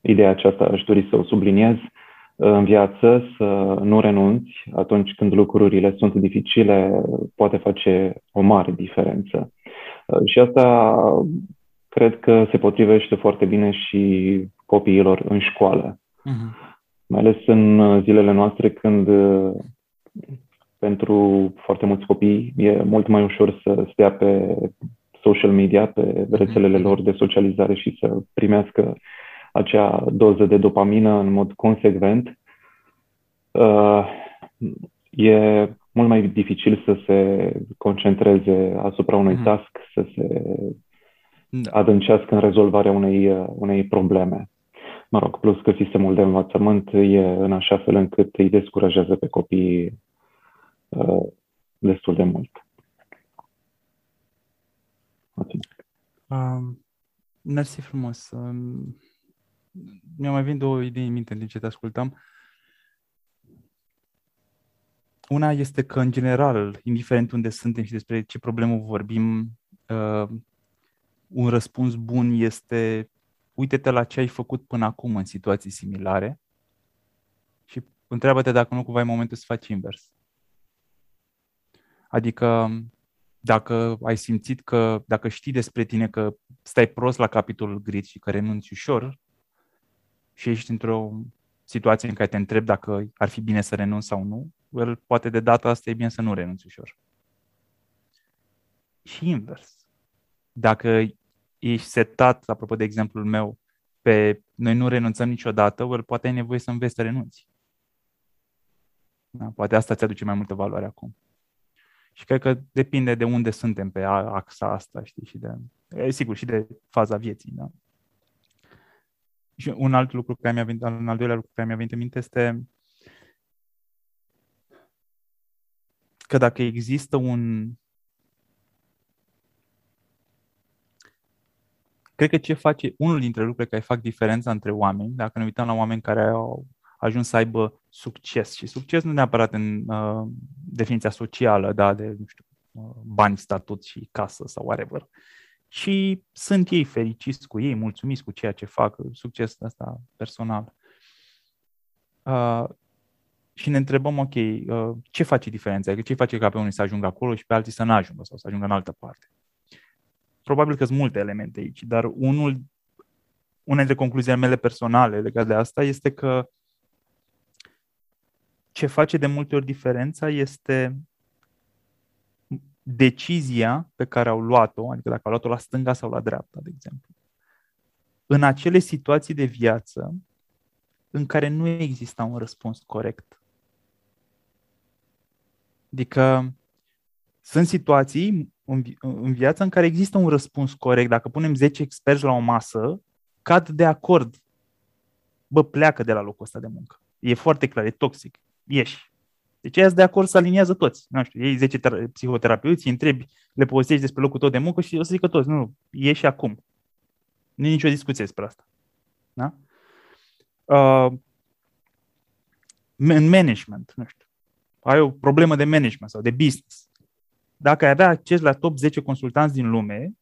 Speaker 3: ideea aceasta aș dori să o subliniez în viață, să nu renunți atunci când lucrurile sunt dificile, poate face o mare diferență. Uh, și asta cred că se potrivește foarte bine și copiilor în școală.
Speaker 1: Uh-huh.
Speaker 3: Mai ales în zilele noastre când pentru foarte mulți copii e mult mai ușor să stea pe social media, pe rețelele lor de socializare și să primească acea doză de dopamină în mod consecvent. Uh, e mult mai dificil să se concentreze asupra unui mhm. task, să se da. adâncească în rezolvarea unei, unei probleme. Mă rog, plus că sistemul de învățământ e în așa fel încât îi descurajează pe copii uh, destul de mult.
Speaker 1: Mulțumesc. Um, mersi frumos. Um, mi-au mai venit două idei în minte din ce te ascultam. Una este că, în general, indiferent unde suntem și despre ce problemă vorbim, uh, un răspuns bun este uite-te la ce ai făcut până acum în situații similare și întreabă-te dacă nu cumva e momentul să faci invers. Adică dacă ai simțit că, dacă știi despre tine că stai prost la capitolul grid și că renunți ușor și ești într-o situație în care te întrebi dacă ar fi bine să renunți sau nu, well, poate de data asta e bine să nu renunți ușor. Și invers. Dacă ești setat, apropo de exemplul meu, pe noi nu renunțăm niciodată, well, poate ai nevoie să înveți să renunți. Da? Poate asta ți aduce mai multă valoare acum. Și cred că depinde de unde suntem pe axa asta, știi, și de, e, sigur, și de faza vieții, da? Și un alt lucru care mi-a venit, un al doilea lucru care mi-a venit în minte este că dacă există un cred că ce face, unul dintre lucrurile care fac diferența între oameni, dacă ne uităm la oameni care au ajuns să aibă succes și succes nu neapărat în uh, definiția socială, da, de, nu știu, uh, bani, statut și casă sau whatever, și sunt ei fericiți cu ei, mulțumiți cu ceea ce fac, succesul ăsta personal. Uh, și ne întrebăm, ok, uh, ce face diferența? Adică ce face ca pe unii să ajungă acolo și pe alții să nu ajungă sau să ajungă în altă parte? Probabil că sunt multe elemente aici, dar unul, una dintre concluziile mele personale legate de asta este că ce face de multe ori diferența este decizia pe care au luat-o, adică dacă au luat-o la stânga sau la dreapta, de exemplu, în acele situații de viață în care nu exista un răspuns corect. Adică sunt situații în, în viață în care există un răspuns corect. Dacă punem 10 experți la o masă, cad de acord. Bă, pleacă de la locul ăsta de muncă. E foarte clar, e toxic. Ieși. Deci ei de acord să aliniază toți. Nu știu, ei 10 ter- psihoterapeuți, îi întrebi, le povestești despre locul tău de muncă și o să zică toți, nu, ieși acum. Nu e nicio discuție despre asta. Da? Uh, în management, nu știu, ai o problemă de management sau de business. Dacă ai avea acces la top 10 consultanți din lume,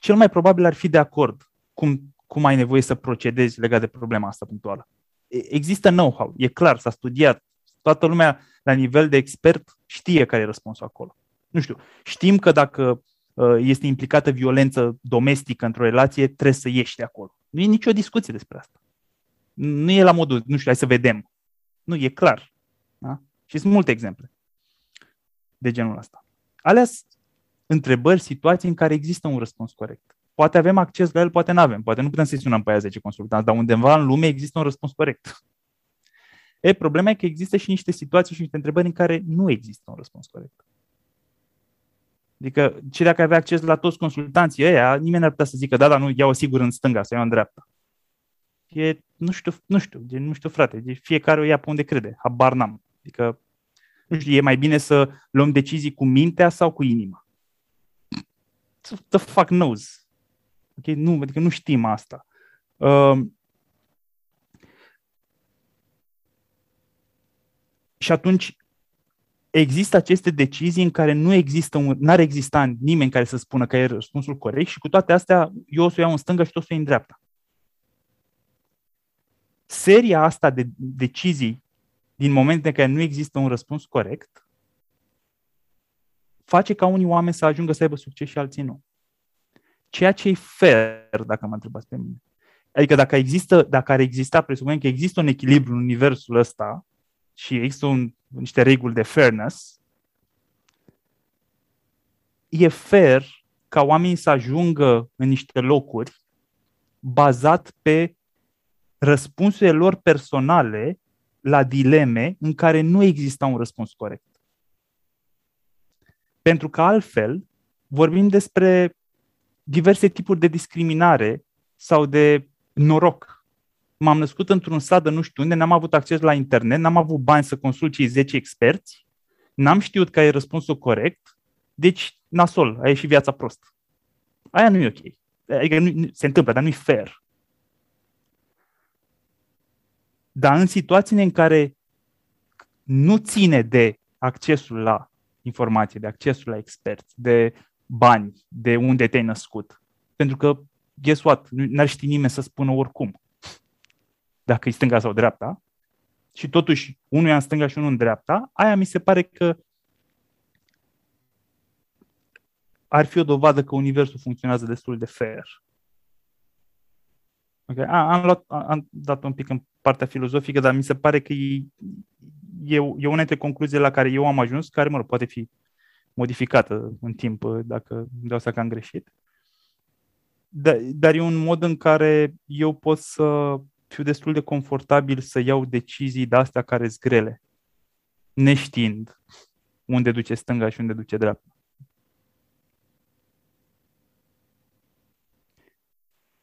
Speaker 1: cel mai probabil ar fi de acord cum, cum ai nevoie să procedezi legat de problema asta punctuală. Există know-how, e clar, s-a studiat, Toată lumea, la nivel de expert, știe care e răspunsul acolo. Nu știu, știm că dacă uh, este implicată violență domestică într-o relație, trebuie să ieși de acolo. Nu e nicio discuție despre asta. Nu e la modul, nu știu, hai să vedem. Nu, e clar. Da? Și sunt multe exemple de genul ăsta. Alea întrebări, situații în care există un răspuns corect. Poate avem acces la el, poate nu avem. Poate nu putem să-i sunăm pe aia 10 consultanți, dar undeva în lume există un răspuns corect. E, problema e că există și niște situații și niște întrebări în care nu există un răspuns corect. Adică, ce dacă avea acces la toți consultanții ăia, nimeni n-ar putea să zică, da, da, nu, iau sigur în stânga sau iau în dreapta. E, nu știu, nu știu, de, nu știu, frate, de fiecare o ia pe unde crede, habar n-am. Adică, nu știu, e mai bine să luăm decizii cu mintea sau cu inima. The fuck knows? Okay? Nu, adică nu știm asta. Uh, Și atunci există aceste decizii în care nu există un, n-ar exista nimeni care să spună că e răspunsul corect și cu toate astea eu o să o iau în stânga și tu o să o iei în dreapta. Seria asta de decizii din momente în care nu există un răspuns corect face ca unii oameni să ajungă să aibă succes și alții nu. ceea ce e fair, dacă mă întrebați pe mine. Adică dacă există, dacă ar exista, presupunem că există un echilibru în universul ăsta și există un, niște reguli de fairness, e fair ca oamenii să ajungă în niște locuri bazat pe răspunsurile lor personale la dileme în care nu exista un răspuns corect. Pentru că altfel vorbim despre diverse tipuri de discriminare sau de noroc. M-am născut într-un sat de nu știu unde, n-am avut acces la internet, n-am avut bani să consult cei 10 experți, n-am știut că e răspunsul corect, deci nasol, a ieșit viața prost. Aia nu e ok. Adică nu, se întâmplă, dar nu e fair. Dar în situațiile în care nu ține de accesul la informație, de accesul la experți, de bani, de unde te-ai născut. Pentru că, guess what, n-ar ști nimeni să spună oricum dacă e stânga sau dreapta. Și totuși, unul e în stânga și unul în dreapta, aia mi se pare că ar fi o dovadă că universul funcționează destul de fair. Okay. A, am, luat, am dat un pic în partea filozofică, dar mi se pare că e, e, e una dintre concluziile la care eu am ajuns, care, mă rog, poate fi modificată în timp, dacă îmi dau că am greșit. Dar, dar e un mod în care eu pot să fiu destul de confortabil să iau decizii de astea care sunt grele, neștiind unde duce stânga și unde duce dreapta.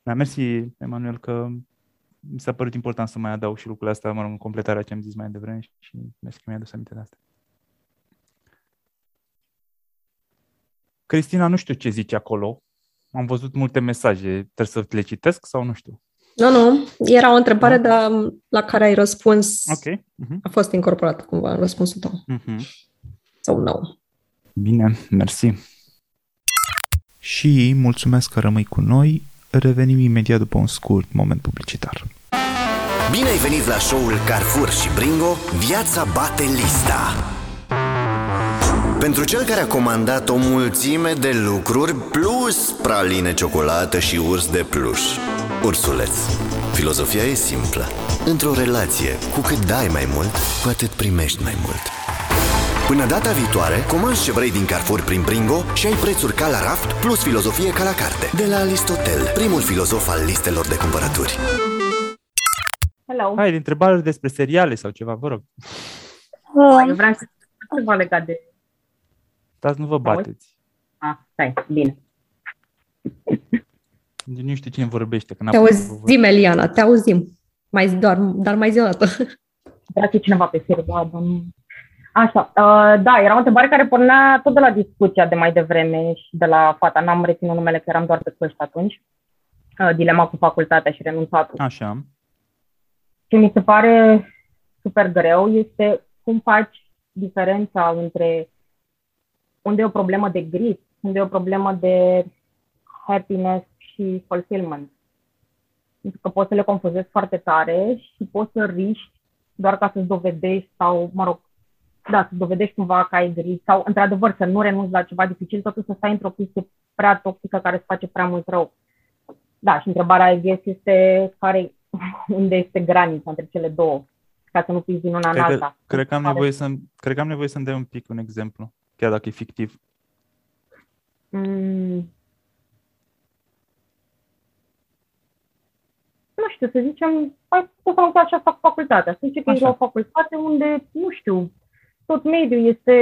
Speaker 1: Da, mersi, Emanuel, că mi s-a părut important să mai adaug și lucrurile astea, mă rog, în completarea ce am zis mai devreme și mersi că mi-ai adus aminte de asta. Cristina, nu știu ce zice acolo. Am văzut multe mesaje. Trebuie să le citesc sau nu știu?
Speaker 6: Nu, nu. Era o întrebare, no. dar la care ai răspuns.
Speaker 1: Ok. Uh-huh.
Speaker 6: A fost incorporat cumva în răspunsul tău. Uh-huh. Sau nu. No.
Speaker 1: Bine, mersi. Și mulțumesc că rămâi cu noi. Revenim imediat după un scurt moment publicitar.
Speaker 7: Bine ai venit la show-ul Carrefour și Bringo, viața bate lista. Pentru cel care a comandat o mulțime de lucruri plus praline ciocolată și urs de pluș. Ursuleț. Filozofia e simplă. Într-o relație, cu cât dai mai mult, cu atât primești mai mult. Până data viitoare, comanzi ce vrei din Carrefour prin Bringo și ai prețuri ca la raft plus filozofie ca la carte. De la Aristotel, primul filozof al listelor de cumpărături.
Speaker 6: Hello.
Speaker 1: Hai, de întrebări despre seriale sau ceva, vă rog.
Speaker 6: Uh, eu vreau să ceva legat de...
Speaker 1: Stați, nu vă bateți.
Speaker 6: Ah, stai, bine.
Speaker 1: Nu știu cine vorbește. Că
Speaker 6: te auzim, Eliana, te auzim. Mai, doar, dar mai zi o dată. Dacă cineva pe serial, dar nu... Așa, uh, da, era o întrebare care pornea tot de la discuția de mai devreme și de la fata. N-am reținut numele, că eram doar pe căști atunci. Uh, dilema cu facultatea și renunțatul.
Speaker 1: Așa.
Speaker 6: Ce mi se pare super greu este cum faci diferența între unde e o problemă de grit, unde e o problemă de happiness și fulfillment. Pentru că poți să le confuzezi foarte tare și poți să riști doar ca să-ți dovedești sau, mă rog, da, să dovedești cumva că ai grijă sau, într-adevăr, să nu renunți la ceva dificil, totuși să stai într-o chestie prea toxică care îți face prea mult rău. Da, și întrebarea, I guess, este care, unde este granița între cele două, ca să nu fii din una
Speaker 1: cred
Speaker 6: în alta. Că,
Speaker 1: cred, că am nevoie să, cred că am nevoie să-mi dai un pic un exemplu, chiar dacă e fictiv.
Speaker 6: Mm. Nu știu, să zicem, hai să mă așa fac facultatea. Să zicem că așa. e o facultate unde, nu știu, tot mediul este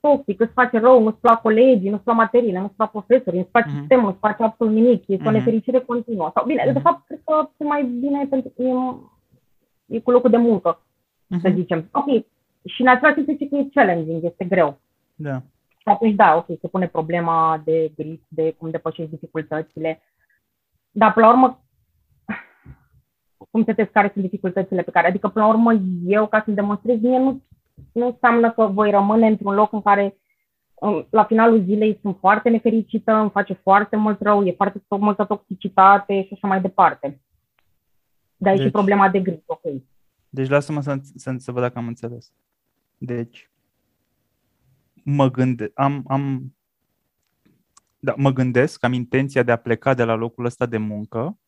Speaker 6: toxic, îți face rău, nu-ți plac colegii, nu-ți plac materiile, nu-ți plac profesorii, nu-ți place mm-hmm. sistemul, nu-ți face absolut nimic, este mm-hmm. o mhm. nefericire continuă. Sau, bine, mm-hmm. de fapt, cred că e mai bine pentru e, e cu locul de muncă, mm-hmm. să zicem. Ok, și în același timp zice că e challenging, este greu.
Speaker 1: Da.
Speaker 6: Și atunci, da, ok, se pune problema de grit, de cum depășești dificultățile. Dar, până la urmă, cum se care sunt dificultățile pe care, adică, până la urmă, eu, ca să-mi demonstrez, mie nu nu înseamnă că voi rămâne într-un loc în care la finalul zilei sunt foarte nefericită, îmi face foarte mult rău, e foarte multă toxicitate și așa mai departe. Dar deci, e și deci- problema de grip, ok.
Speaker 1: Deci lasă-mă să, să, să văd dacă am înțeles. Deci, mă gândesc, am, am Da, mă gândesc, am intenția de a pleca de la locul ăsta de muncă.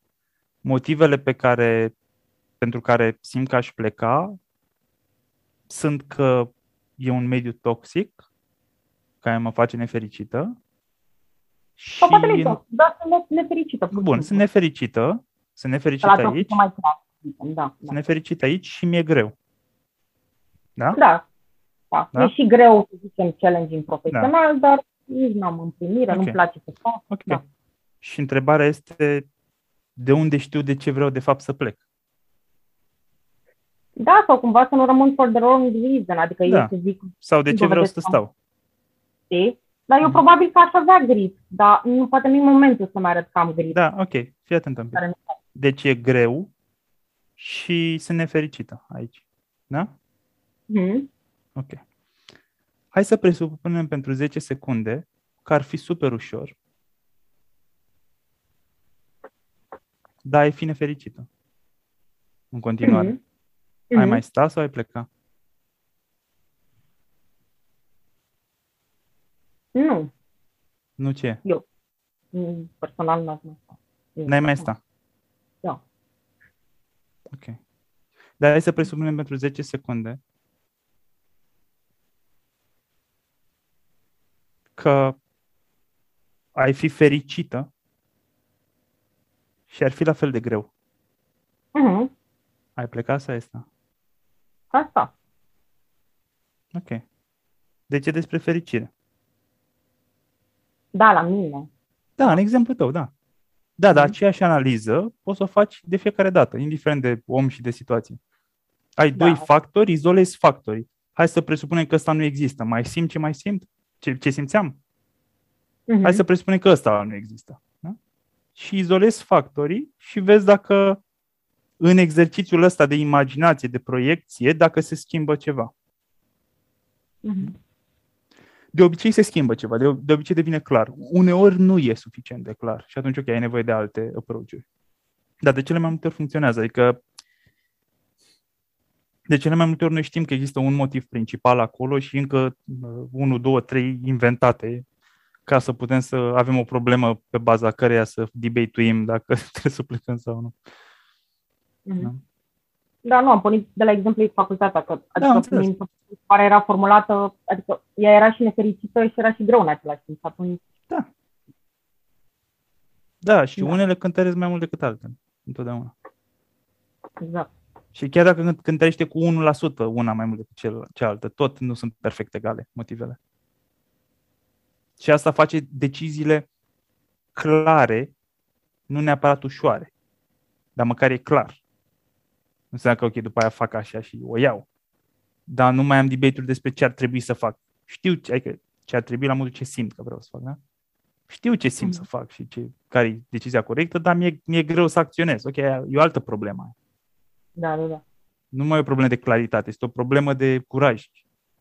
Speaker 1: Motivele pe care, pentru care simt că aș pleca sunt că e un mediu toxic care mă face nefericită.
Speaker 6: Și... Sau poate nu toxic, dar sunt nefericită.
Speaker 1: Bun, sunt nefericită. Sunt nefericită aici. Mai da, da. Sunt nefericită aici și mi-e greu. Da?
Speaker 6: Da. da. da? E și greu, să zicem, challenging profesional, da. dar nici n-am împlinire, okay. nu-mi place să fac. Okay. Da.
Speaker 1: Și întrebarea este de unde știu de ce vreau de fapt să plec?
Speaker 6: Da, sau cumva să nu rămân for the wrong reason, adică da. eu să zic...
Speaker 1: Sau de ce vreau să stau.
Speaker 6: Știi? Dar eu mm. probabil că aș avea grip, dar nu poate nu momentul să-mi arăt că am grip.
Speaker 1: Da, ok, fii atent un pic. Deci e greu și sunt nefericită aici. Da?
Speaker 6: Mm.
Speaker 1: Ok. Hai să presupunem pentru 10 secunde că ar fi super ușor. Da, ai fi nefericită. În continuare. Mm-hmm. Ai mai sta sau ai pleca?
Speaker 6: Nu.
Speaker 1: Nu ce?
Speaker 6: Eu. Personal nu mai sta.
Speaker 1: N-ai mai sta?
Speaker 6: Da.
Speaker 1: Ok. Dar hai să presupunem pentru 10 secunde că ai fi fericită și ar fi la fel de greu.
Speaker 6: Uh-huh.
Speaker 1: Ai plecat sau asta?
Speaker 6: Asta.
Speaker 1: Ok. Deci e despre fericire.
Speaker 6: Da, la mine.
Speaker 1: Da, în exemplu tău, da. Da, dar mhm. aceeași analiză poți să o faci de fiecare dată, indiferent de om și de situație. Ai da. doi factori, izolezi factorii. Hai să presupunem că ăsta nu există. Mai simt ce mai simt? Ce, ce simțeam? Uh-huh. Hai să presupunem că ăsta nu există. Da? Și izolezi factorii și vezi dacă în exercițiul ăsta de imaginație, de proiecție, dacă se schimbă ceva.
Speaker 6: Uh-huh.
Speaker 1: De obicei se schimbă ceva, de, de obicei devine clar. Uneori nu e suficient de clar și atunci, ok, ai nevoie de alte approach Dar de cele mai multe ori funcționează. Adică de cele mai multe ori noi știm că există un motiv principal acolo și încă uh, unul, două, trei inventate ca să putem să avem o problemă pe baza căreia să debatuim dacă trebuie să plecăm sau nu.
Speaker 6: Mm-hmm. Da? da, nu, am pornit de la exemplu facultatea, că adică da, prin care era formulată, adică ea era și nefericită și era și greu în același timp. Atunci...
Speaker 1: Da. Da, și da. unele cântăresc mai mult decât altele, întotdeauna.
Speaker 6: Exact.
Speaker 1: Și chiar dacă cântărește cu 1% una mai mult decât cealaltă, tot nu sunt perfect egale motivele. Și asta face deciziile clare, nu neapărat ușoare, dar măcar e clar. Nu înseamnă că, ok, după aia fac așa și o iau. Dar nu mai am debate despre ce ar trebui să fac. Știu ce, adică ce ar trebui la modul ce simt că vreau să fac, da? Știu ce simt mm. să fac și ce, care e decizia corectă, dar mi-e, mi-e greu să acționez. Ok, e o altă problemă.
Speaker 6: Da, da, da.
Speaker 1: Nu mai e o problemă de claritate, este o problemă de curaj.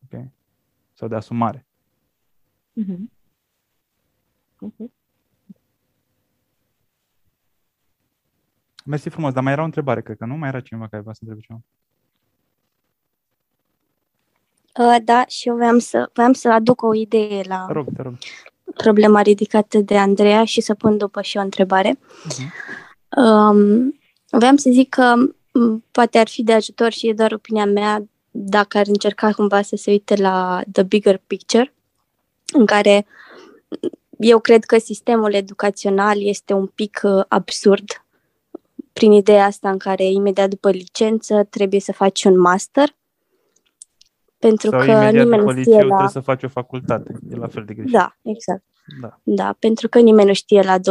Speaker 1: Ok? Sau de asumare.
Speaker 6: Mm-hmm. Okay.
Speaker 1: Mersi frumos, dar mai era o întrebare, cred că nu? Mai era cineva care vrea să întrebe ceva.
Speaker 8: Uh, da, și eu vreau să, vreau să aduc o idee la
Speaker 1: te rog, te rog.
Speaker 8: problema ridicată de Andreea și să pun după și o întrebare. Uh-huh. Um, vreau să zic că poate ar fi de ajutor și e doar opinia mea dacă ar încerca cumva să se uite la the bigger picture, în care eu cred că sistemul educațional este un pic uh, absurd prin ideea asta în care imediat după licență trebuie să faci un master pentru
Speaker 1: Sau
Speaker 8: că
Speaker 1: nimeni după liceu la... trebuie să faci o facultate. E la fel de greșit.
Speaker 8: Da, exact.
Speaker 1: Da.
Speaker 8: da, pentru că nimeni nu știe la 20-25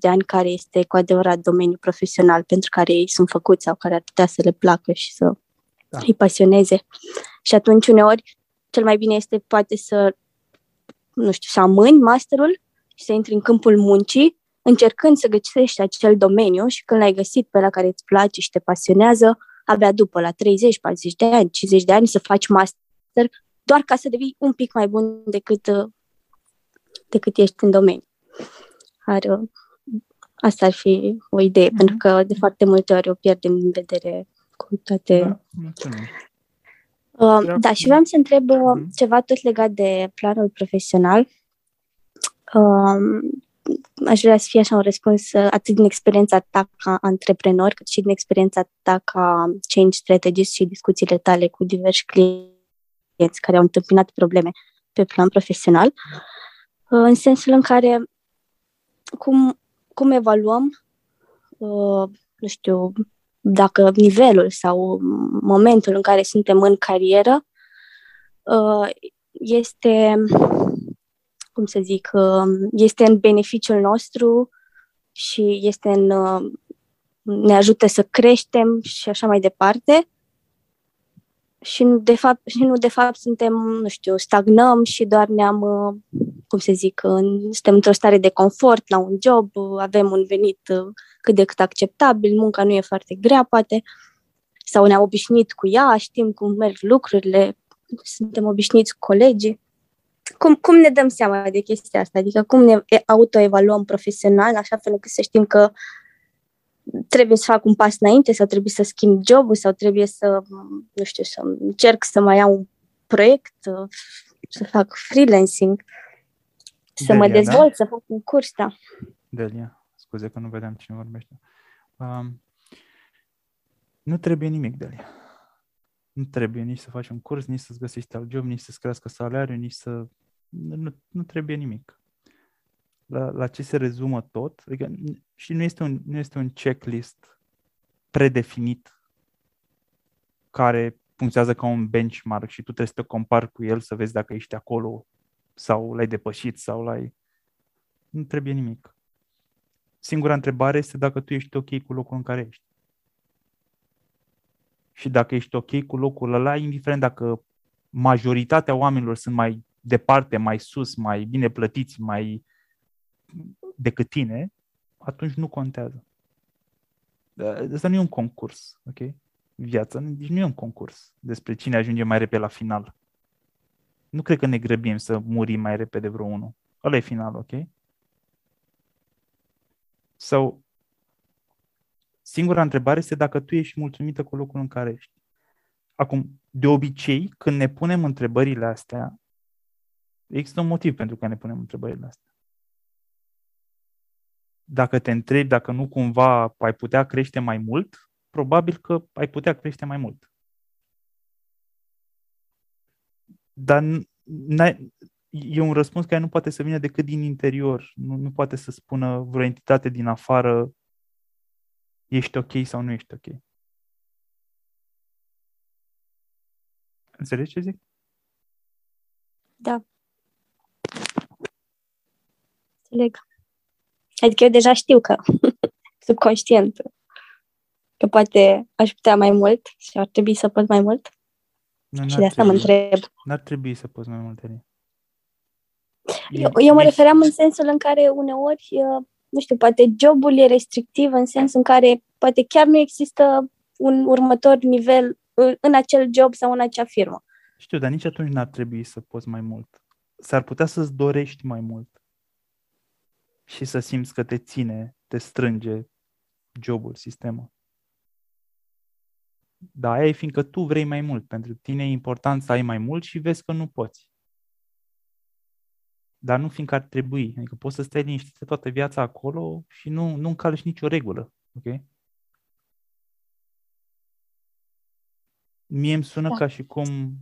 Speaker 8: de ani care este cu adevărat domeniul profesional pentru care ei sunt făcuți sau care ar putea să le placă și să da. îi pasioneze. Și atunci, uneori, cel mai bine este poate să, nu știu, să amâni masterul și să intri în câmpul muncii, încercând să găsești acel domeniu și când l-ai găsit pe la care îți place și te pasionează, abia după, la 30, 40 de ani, 50 de ani, să faci master, doar ca să devii un pic mai bun decât, decât ești în domeniu. Ar, asta ar fi o idee, mm-hmm. pentru că de foarte multe ori o pierdem din vedere cu toate... Da, uh, da și vreau să întreb uh, mm-hmm. ceva tot legat de planul profesional. Um, aș vrea să fie așa un răspuns uh, atât din experiența ta ca antreprenor, cât și din experiența ta ca change strategist și discuțiile tale cu diversi clienți care au întâmpinat probleme pe plan profesional, uh, în sensul în care cum, cum evaluăm, uh, nu știu, dacă nivelul sau momentul în care suntem în carieră este cum să zic, uh, este în beneficiul nostru și este în, uh, ne ajută să creștem și așa mai departe. Și de fapt, și nu de fapt suntem, nu știu, stagnăm și doar ne-am, uh, cum să zic, suntem într-o stare de confort la un job, avem un venit cât de cât acceptabil, munca nu e foarte grea, poate, sau ne-am obișnuit cu ea, știm cum merg lucrurile, suntem obișnuiți cu colegii cum, cum ne dăm seama de chestia asta? Adică cum ne autoevaluăm profesional, așa fel încât să știm că trebuie să fac un pas înainte sau trebuie să schimb jobul sau trebuie să, nu știu, să încerc să mai iau un proiect, să fac freelancing, să Delia, mă da? dezvolt, da? să fac un curs, da.
Speaker 1: Delia, scuze că nu vedeam cine vorbește. Um, nu trebuie nimic, Delia. Nu trebuie nici să faci un curs, nici să-ți găsești alt job, nici să-ți crească salariul, nici să... Nu, nu trebuie nimic. La, la ce se rezumă tot? Adică, și nu este, un, nu este un checklist predefinit care funcționează ca un benchmark și tu trebuie să te compari cu el să vezi dacă ești acolo sau l-ai depășit sau l-ai... Nu trebuie nimic. Singura întrebare este dacă tu ești ok cu locul în care ești și dacă ești ok cu locul ăla, indiferent dacă majoritatea oamenilor sunt mai departe, mai sus, mai bine plătiți, mai decât tine, atunci nu contează. Asta nu e un concurs, ok? Viața, deci nu e un concurs despre cine ajunge mai repede la final. Nu cred că ne grăbim să murim mai repede vreo unul. Ăla e final, ok? Sau so, Singura întrebare este dacă tu ești mulțumită cu locul în care ești. Acum, de obicei, când ne punem întrebările astea, există un motiv pentru care ne punem întrebările astea. Dacă te întrebi dacă nu cumva ai putea crește mai mult, probabil că ai putea crește mai mult. Dar e un răspuns care nu poate să vină decât din interior. Nu, nu poate să spună vreo entitate din afară ești ok sau nu ești ok. Înțelegi ce zic?
Speaker 8: Da. Înțeleg. Adică eu deja știu că, subconștient, că poate aș putea mai mult și ar trebui să pot mai mult. Nu, și de asta trebui. mă întreb.
Speaker 1: N-ar trebui să poți mai mult,
Speaker 8: Eu, eu mă refeream în sensul în care uneori nu știu, poate jobul e restrictiv în sensul în care poate chiar nu există un următor nivel în acel job sau în acea firmă.
Speaker 1: Știu, dar nici atunci n-ar trebui să poți mai mult. S-ar putea să-ți dorești mai mult și să simți că te ține, te strânge jobul, sistemul. Da, aia e fiindcă tu vrei mai mult. Pentru tine e important să ai mai mult și vezi că nu poți dar nu fiindcă ar trebui. Adică poți să stai liniștit toată viața acolo și nu, nu încalci nicio regulă. Ok? Mie îmi sună da. ca și cum,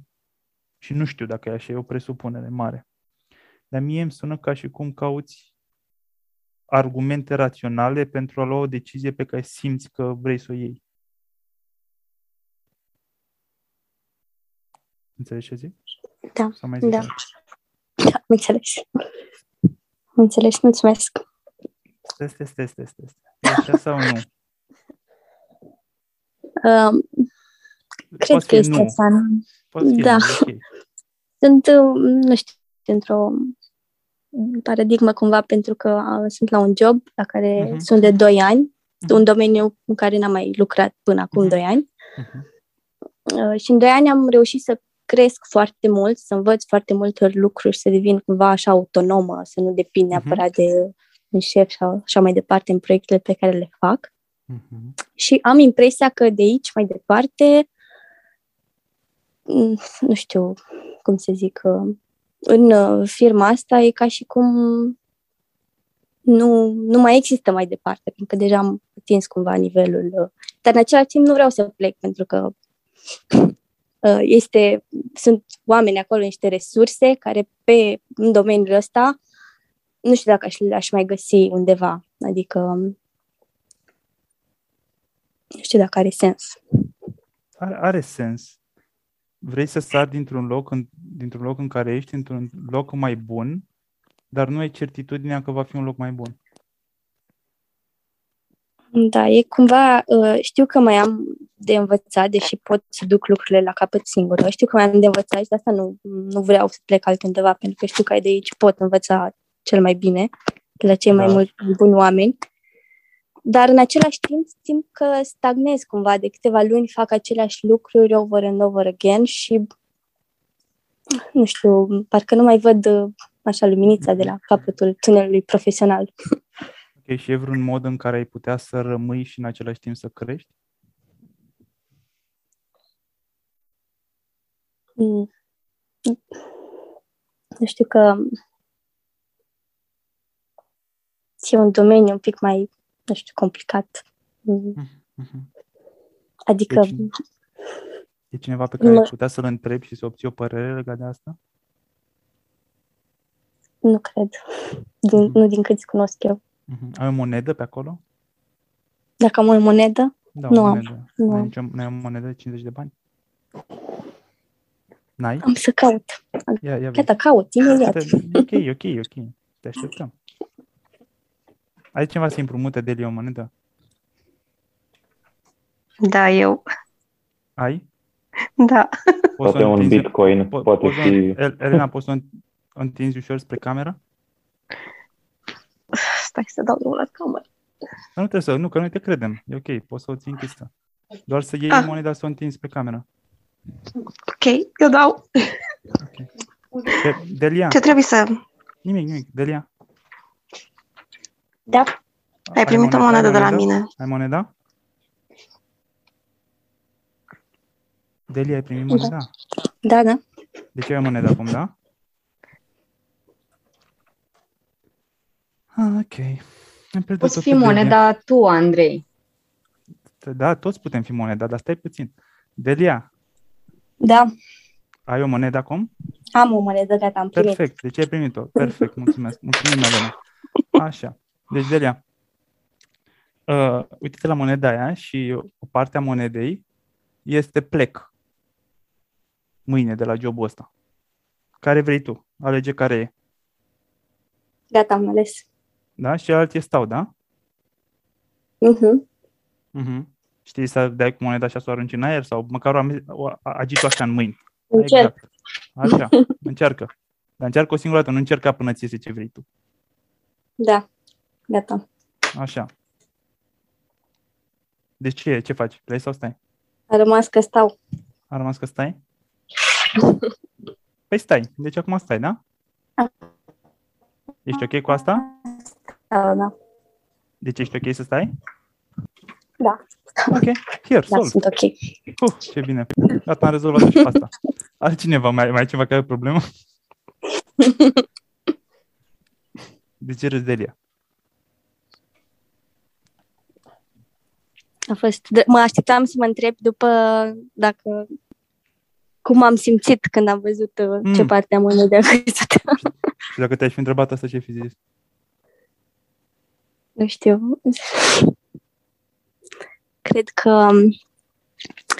Speaker 1: și nu știu dacă e așa, e o presupunere mare, dar mie îmi sună ca și cum cauți argumente raționale pentru a lua o decizie pe care simți că vrei să o iei. Înțelegi ce zic?
Speaker 8: Da, Sau mai zic da. Așa? Da, am înțeles. Am înțeles, mulțumesc.
Speaker 1: Este, este, este, este. E așa sau nu?
Speaker 8: Um, cred că este nu. așa. da. okay. Sunt, um, nu știu, într-o paradigmă cumva pentru că uh, sunt la un job la care uh-huh. sunt de 2 ani, uh-huh. un domeniu în care n-am mai lucrat până acum uh-huh. 2 ani. Uh-huh. Uh, și în 2 ani am reușit să cresc foarte mult, să învăț foarte multe lucruri, să devin cumva așa autonomă, să nu depind mhm. neapărat uh-huh. de un șef sau așa mai departe în proiectele pe care le fac. Uh-huh. Și am impresia că de aici mai departe, mm, nu știu cum să zic, în uh, firma asta e ca și cum nu, nu mai există mai departe, pentru că deja am atins cumva nivelul. Uh, dar în același timp nu vreau să plec, pentru că uh, este, sunt oameni acolo, niște resurse care pe în domeniul ăsta nu știu dacă aș, aș mai găsi undeva. Adică nu știu dacă are sens.
Speaker 1: Are, are sens. Vrei să sari dintr-un loc, în, dintr-un loc în care ești, într-un loc mai bun, dar nu ai certitudinea că va fi un loc mai bun.
Speaker 8: Da, e cumva, uh, știu că mai am de învățat, deși pot să duc lucrurile la capăt singură, știu că mai am de învățat și de asta nu, nu vreau să plec altundeva, pentru că știu că de aici pot învăța cel mai bine, de la cei da. mai mulți buni oameni. Dar în același timp simt că stagnez cumva, de câteva luni fac aceleași lucruri over and over again și nu știu, parcă nu mai văd uh, așa luminița de la capătul tunelului profesional.
Speaker 1: Ok, și e vreun mod în care ai putea să rămâi și în același timp să crești?
Speaker 8: Mm. Nu știu că e un domeniu un pic mai, nu știu, complicat. Mm-hmm. Adică... Deci,
Speaker 1: e cineva pe care mă... ai putea să-l întrebi și să obții o părere legat de asta?
Speaker 8: Nu cred. Din, mm-hmm. Nu din cât cunosc eu.
Speaker 1: Mm-hmm. Ai o monedă pe acolo?
Speaker 8: Dacă am o monedă?
Speaker 1: Da, nu o monedă. am. Nu ai, nicio, nu ai o monedă de 50 de bani? N-ai?
Speaker 8: Am să caut. Ia, ia Gata, caut, imediat.
Speaker 1: Ok, ok, ok. Te așteptăm. Ai cineva să împrumute de o monedă?
Speaker 5: Da, eu.
Speaker 1: Ai?
Speaker 5: Da.
Speaker 3: Poți poate un bitcoin, po- poate
Speaker 1: poți fi... Elena, poți să întinzi ușor spre cameră?
Speaker 5: Stai să dau drumul la cameră.
Speaker 1: Nu trebuie să, nu, că noi te credem. E ok, poți să o ții închisă. Doar să iei ah. moneda să o întinzi pe cameră.
Speaker 5: Ok, eu dau.
Speaker 1: Okay. De, Delia.
Speaker 5: Ce trebuie să...
Speaker 1: Nimic, nimic. Delia.
Speaker 5: Da. Ai primit moneda, o monedă de la mine.
Speaker 1: Ai moneda? Delia, ai primit moneda?
Speaker 8: Da, da.
Speaker 1: Deci ai moneda acum, da? Ah, ok.
Speaker 2: Poți fi moneda Delia. tu, Andrei.
Speaker 1: Da, toți putem fi moneda, dar stai puțin. Delia.
Speaker 8: Da.
Speaker 1: Ai o monedă acum?
Speaker 8: Am o monedă, gata, am
Speaker 1: primit. Perfect, deci ai primit-o. Perfect, mulțumesc. Mulțumim, Elena. Așa. Deci, Delia, uh, uite-te la moneda aia și o parte a monedei este plec mâine de la jobul ăsta. Care vrei tu? Alege care e.
Speaker 8: Gata, am ales.
Speaker 1: Da? Și celălalt e stau, da?
Speaker 8: Mhm.
Speaker 1: Mhm. Știi să dai cu moneda așa să o arunci în aer sau măcar o, o agit așa în mâini.
Speaker 8: Încerc. Exact.
Speaker 1: Așa, încearcă. Dar încearcă o singură dată, nu încerca până ți iese ce vrei tu.
Speaker 8: Da, gata.
Speaker 1: Așa. Deci ce, ce faci? Pleci sau stai?
Speaker 8: A rămas că stau.
Speaker 1: A rămas că stai? Păi stai. Deci acum stai, da?
Speaker 8: Da.
Speaker 1: Ești ok cu asta?
Speaker 8: Da, da.
Speaker 1: Deci ești ok să stai?
Speaker 8: Da.
Speaker 1: Ok, here,
Speaker 8: da,
Speaker 1: solve.
Speaker 8: sunt ok.
Speaker 1: Uh, ce bine. Gata, am rezolvat și asta. Altcineva, mai, mai ceva care are problemă? De ce râzi, Delia?
Speaker 8: A fost, mă așteptam să mă întreb după dacă cum am simțit când am văzut uh, mm. ce parte am monedei am
Speaker 1: Și dacă te-ai fi întrebat asta, ce fi zis?
Speaker 8: Nu știu. Cred că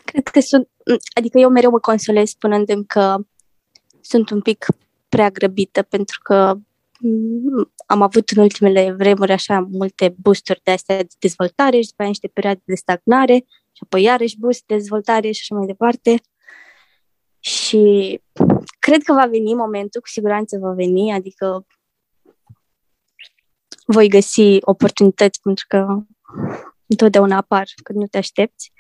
Speaker 8: cred că sunt, adică eu mereu mă consolez spunându-mi că sunt un pic prea grăbită pentru că mm, am avut în ultimele vremuri așa multe boosturi de astea de dezvoltare și după aia niște perioade de stagnare și apoi iarăși boost, dezvoltare și așa mai departe. Și cred că va veni momentul, cu siguranță va veni, adică voi găsi oportunități pentru că întotdeauna apar când nu te aștepți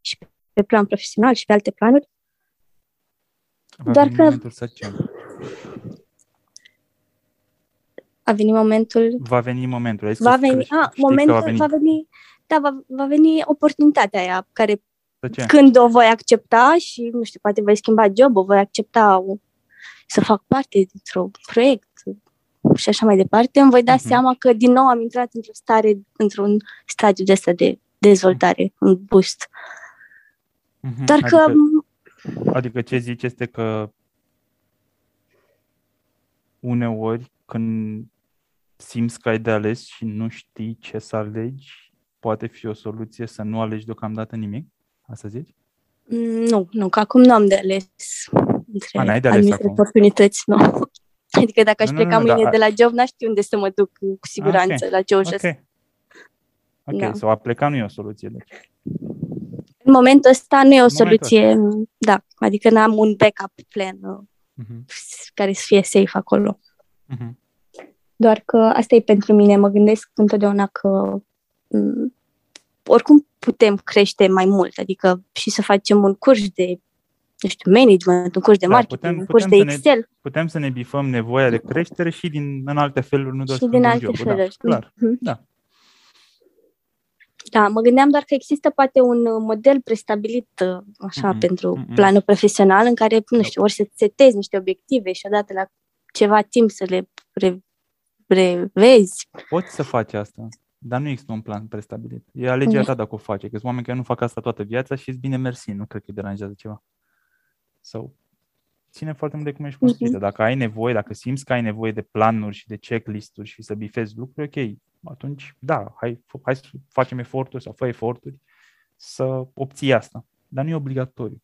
Speaker 8: și pe plan profesional și pe alte planuri.
Speaker 1: Va Doar că
Speaker 8: a venit momentul.
Speaker 1: Va veni momentul. Ai
Speaker 8: va veni, a, momentul va veni. va veni. Da, va, va veni oportunitatea aia care
Speaker 1: ce?
Speaker 8: când o voi accepta și, nu știu, poate voi schimba job, o voi accepta o, să fac parte dintr-un proiect și așa mai departe, îmi voi da uh-huh. seama că din nou am intrat într-o stare, într-un stadiu de asta de dezvoltare, uh-huh. un boost.
Speaker 1: Uh-huh. Doar adică, că... Adică ce zici este că uneori când simți că ai de ales și nu știi ce să alegi, poate fi o soluție să nu alegi deocamdată nimic? Asta zici?
Speaker 8: Nu, nu, că acum nu am de ales între A,
Speaker 1: de ales acum.
Speaker 8: oportunități, nu. Adică dacă aș nu, pleca nu, nu, mâine da. de la job, n-aș ști unde să mă duc cu siguranță okay. la ce
Speaker 1: Ok, ok, da. sau a pleca nu e o soluție, deci.
Speaker 8: În momentul ăsta nu e o soluție, da, adică n-am un backup plan uh-huh. care să fie safe acolo. Uh-huh. Doar că asta e pentru mine, mă gândesc întotdeauna că m- oricum putem crește mai mult, adică și să facem un curs de nu știu, management, un curs de da, marketing, putem, un curs de Excel. Ne,
Speaker 1: putem să ne bifăm nevoia de creștere și din în alte feluri, nu doar
Speaker 8: și din alte
Speaker 1: job
Speaker 8: feluri.
Speaker 1: Da, clar, mm-hmm. da.
Speaker 8: Da, mă gândeam doar că există poate un model prestabilit așa mm-hmm. pentru mm-hmm. planul profesional în care, nu știu, ori să setezi niște obiective și odată la ceva timp să le re- revezi.
Speaker 1: Poți să faci asta. Dar nu există un plan prestabilit. E alegerea ta dacă o face. Că sunt oameni care nu fac asta toată viața și îți bine mersi. Nu cred că îi deranjează ceva. Sau ține foarte mult de cum ești construită. Mhm. Dacă ai nevoie, dacă simți că ai nevoie de planuri și de checklist-uri și să bifezi lucruri, ok, atunci da, hai, hai să facem eforturi sau fă eforturi să obții asta. Dar nu e obligatoriu.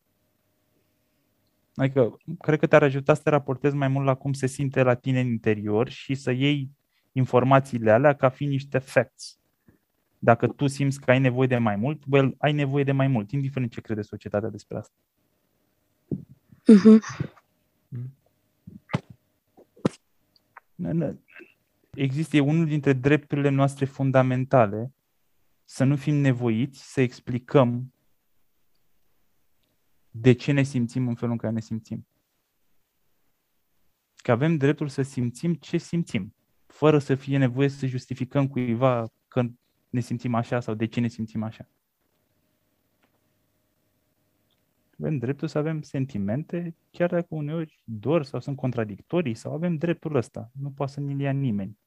Speaker 1: Adică, cred că te-ar ajuta să te raportezi mai mult la cum se simte la tine în interior și să iei informațiile alea ca fiind niște facts. Dacă tu simți că ai nevoie de mai mult, well, ai nevoie de mai mult, indiferent ce crede societatea despre asta. Uh-huh. Există unul dintre drepturile noastre fundamentale să nu fim nevoiți să explicăm de ce ne simțim în felul în care ne simțim. Că avem dreptul să simțim ce simțim fără să fie nevoie să justificăm cuiva că ne simțim așa sau de ce ne simțim așa. Avem dreptul să avem sentimente, chiar dacă uneori dor sau sunt contradictorii, sau avem dreptul ăsta. Nu poate să ne ia nimeni.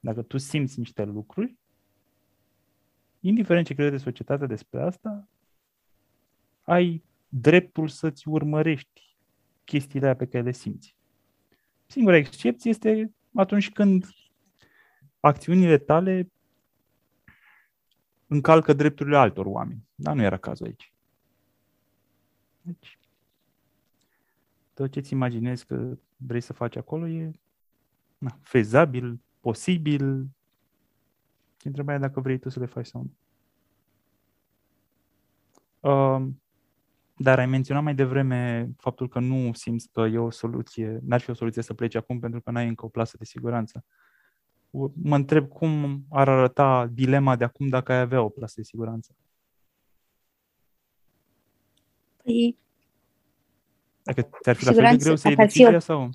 Speaker 1: Dacă tu simți niște lucruri, indiferent ce crede societatea despre asta, ai dreptul să-ți urmărești chestiile pe care le simți. Singura excepție este atunci când acțiunile tale încalcă drepturile altor oameni. Dar nu era cazul aici. Deci, tot ce-ți imaginezi că vrei să faci acolo e na, fezabil, posibil. Și întrebarea dacă vrei tu să le faci sau nu. Uh, dar ai menționat mai devreme faptul că nu simți că e o soluție, n-ar fi o soluție să pleci acum pentru că n-ai încă o plasă de siguranță mă întreb cum ar arăta dilema de acum dacă ai avea o plasă de siguranță.
Speaker 8: Păi,
Speaker 1: dacă ți-ar fi la fel de greu să iei decizia o... sau?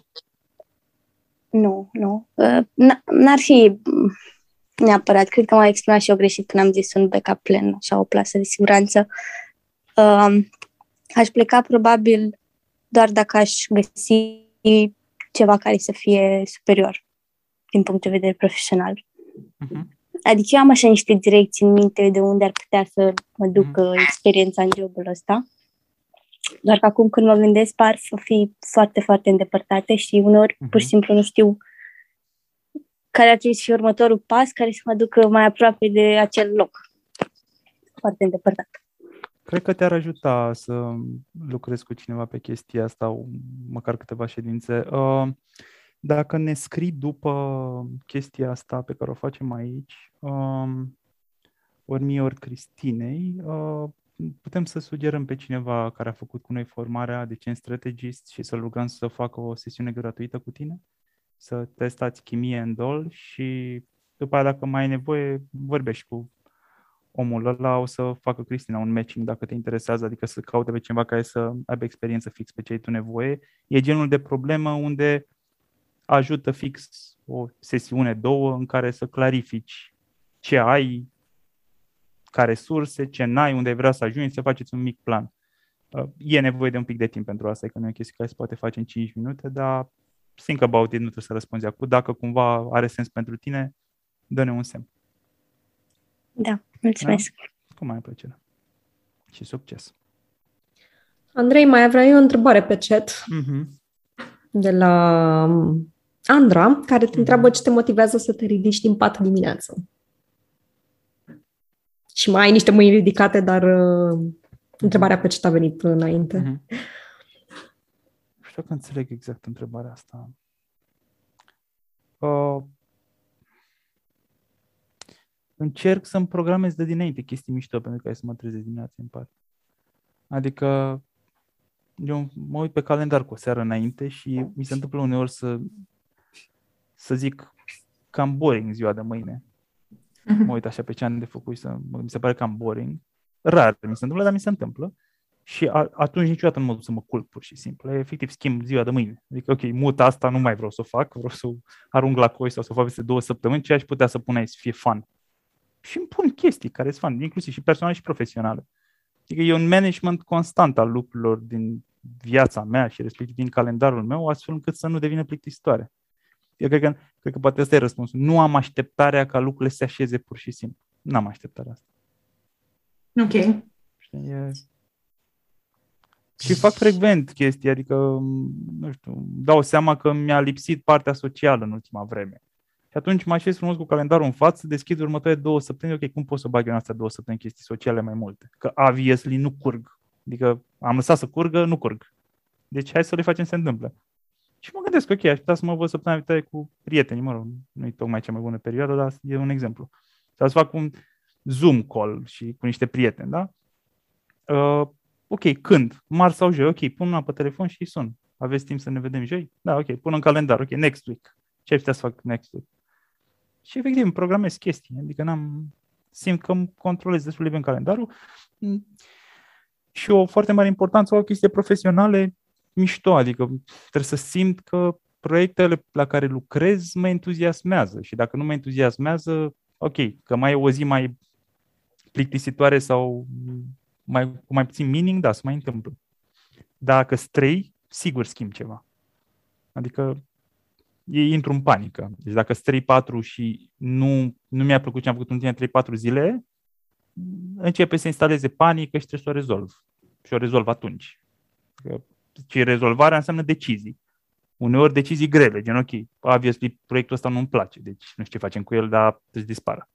Speaker 8: Nu, nu. Uh, n-ar fi neapărat. Cred că m-am exprimat și eu greșit când am zis un backup plan, așa, o plasă de siguranță. Uh, aș pleca probabil doar dacă aș găsi ceva care să fie superior din punct de vedere profesional. Uh-huh. Adică eu am așa niște direcții în minte de unde ar putea să mă ducă uh-huh. experiența în jobul ăsta. Doar că acum când mă gândesc par să fi foarte, foarte îndepărtate și uneori uh-huh. pur și simplu nu știu care ar trebui să fie următorul pas care să mă ducă mai aproape de acel loc. Foarte îndepărtat.
Speaker 1: Cred că te-ar ajuta să lucrezi cu cineva pe chestia asta, măcar câteva ședințe. Uh, dacă ne scrii după chestia asta pe care o facem aici, um, ori mie, ori Cristinei, uh, putem să sugerăm pe cineva care a făcut cu noi formarea de Chain Strategist și să-l rugăm să facă o sesiune gratuită cu tine, să testați chimie în dol și după aia dacă mai ai nevoie, vorbești cu omul ăla, o să facă Cristina un matching dacă te interesează, adică să caute pe cineva care să aibă experiență fix pe ce ai tu nevoie. E genul de problemă unde ajută fix o sesiune, două, în care să clarifici ce ai, care surse, ce n-ai, unde vrea să ajungi, să faceți un mic plan. Uh, e nevoie de un pic de timp pentru asta, că nu e o chestie care se poate face în 5 minute, dar think about it, nu trebuie să răspunzi acum. Dacă cumva are sens pentru tine, dă-ne un semn.
Speaker 8: Da, mulțumesc. Da?
Speaker 1: Cu mai plăcere. Și succes.
Speaker 9: Andrei, mai aveai o întrebare pe chat mm-hmm. de la um, Andra, care te mm-hmm. întreabă ce te motivează să te ridici din pat dimineață. Și mai ai niște mâini ridicate, dar uh, întrebarea pe ce a venit înainte. Mm-hmm.
Speaker 1: Nu știu că înțeleg exact întrebarea asta. Uh, încerc să-mi programez de dinainte chestii mișto pentru ca să mă trezesc dimineața în pat. Adică eu mă uit pe calendar cu o seară înainte și mi se întâmplă uneori să, să zic cam boring ziua de mâine. Mhm. Mă uit așa pe ce am de făcut și să, mi se pare cam boring. Rar mi se întâmplă, dar mi se întâmplă. Și a, atunci niciodată nu mă duc să mă culc pur și simplu. Efectiv schimb ziua de mâine. Adică, ok, mut asta nu mai vreau să o fac, vreau să o arunc la coi sau să o fac peste două săptămâni, ce aș putea să pun aici să fie fun. Și îmi pun chestii care sunt fun, inclusiv și personale și profesionale. Adică e un management constant al lucrurilor din viața mea și respectiv din calendarul meu, astfel încât să nu devină plictisitoare. Eu cred că, cred că poate ăsta e răspunsul. Nu am așteptarea ca lucrurile să se așeze pur și simplu. N-am așteptarea asta.
Speaker 9: Ok.
Speaker 1: E... Și fac frecvent chestii, adică, nu știu, dau seama că mi-a lipsit partea socială în ultima vreme. Și atunci mă așez frumos cu calendarul în față, deschid următoarele două săptămâni, ok, cum pot să bag eu în astea două săptămâni chestii sociale mai multe? Că obviously nu curg. Adică am lăsat să curgă, nu curg. Deci hai să le facem să se întâmple. Și mă gândesc, ok, aș putea să mă văd săptămâna viitoare cu prieteni, mă rog, nu e tocmai cea mai bună perioadă, dar e un exemplu. Sau să fac un Zoom call și cu niște prieteni, da? Uh, ok, când? Marți sau joi? Ok, pun una pe telefon și sun. Aveți timp să ne vedem joi? Da, ok, pun în calendar, ok, next week. Ce ai putea să fac next week? Și efectiv îmi programez chestii, adică n-am, simt că îmi controlez destul de bine calendarul și o foarte mare importanță o chestie profesionale mișto, adică trebuie să simt că proiectele la care lucrez mă entuziasmează și dacă nu mă entuziasmează, ok, că mai e o zi mai plictisitoare sau mai, cu mai puțin meaning, da, se mai întâmplă. Dacă străi, sigur schimb ceva. Adică ei intru în panică. Deci dacă sunt 3-4 și nu, nu mi-a plăcut ce am făcut în tine 3-4 zile, începe să instaleze panică și trebuie să o rezolv. Și o rezolv atunci. Și rezolvarea înseamnă decizii. Uneori decizii grele, gen ok, obviously proiectul ăsta nu-mi place, deci nu știu ce facem cu el, dar trebuie să dispară.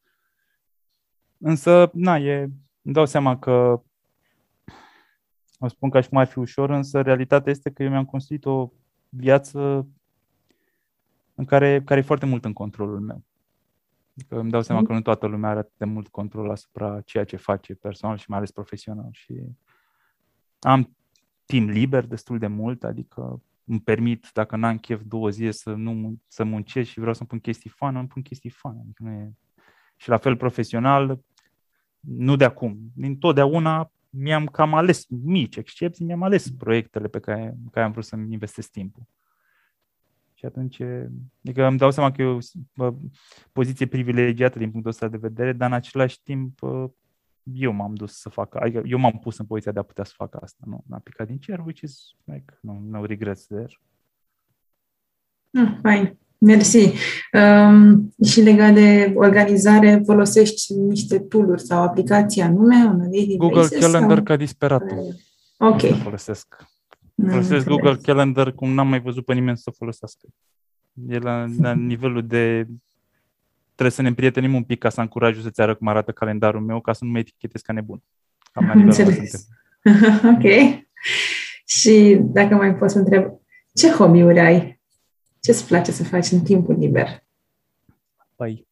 Speaker 1: Însă, na, e, îmi dau seama că o spun ca și cum ar fi ușor, însă realitatea este că eu mi-am construit o viață în care, care e foarte mult în controlul meu. Adică îmi dau seama mm. că nu toată lumea are atât de mult control asupra ceea ce face personal și mai ales profesional. Și am timp liber destul de mult, adică îmi permit, dacă n-am chef două zile, să, nu, să muncesc și vreau să-mi pun chestii fun, îmi pun chestii fun. Adică nu e... Și la fel profesional, nu de acum, din totdeauna mi-am cam ales, mici excepții, mi-am ales proiectele pe care, care am vrut să-mi investesc timpul. Și atunci, adică îmi dau seama că e o poziție privilegiată din punctul ăsta de vedere, dar în același timp eu m-am dus să fac, adică eu m-am pus în poziția de a putea să fac asta, nu, n-a picat din cer, which is like, no, no regrets there.
Speaker 9: Ah, fine. Mersi. Um, și legat de organizare, folosești niște tool sau aplicații anume?
Speaker 1: Google basis, Calendar sau? ca disperatul.
Speaker 9: Ok.
Speaker 1: Folosesc. Folosesc Google Calendar cum n-am mai văzut pe nimeni să folosească. E la, la nivelul de trebuie să ne împrietenim un pic ca să am curajul să-ți arăt cum arată calendarul meu, ca să nu mă etichetez ca nebun.
Speaker 9: Cam la Înțeles. ok. Și dacă mai pot să întreb, ce hobby-uri ai? Ce îți place să faci în timpul liber?
Speaker 1: Păi,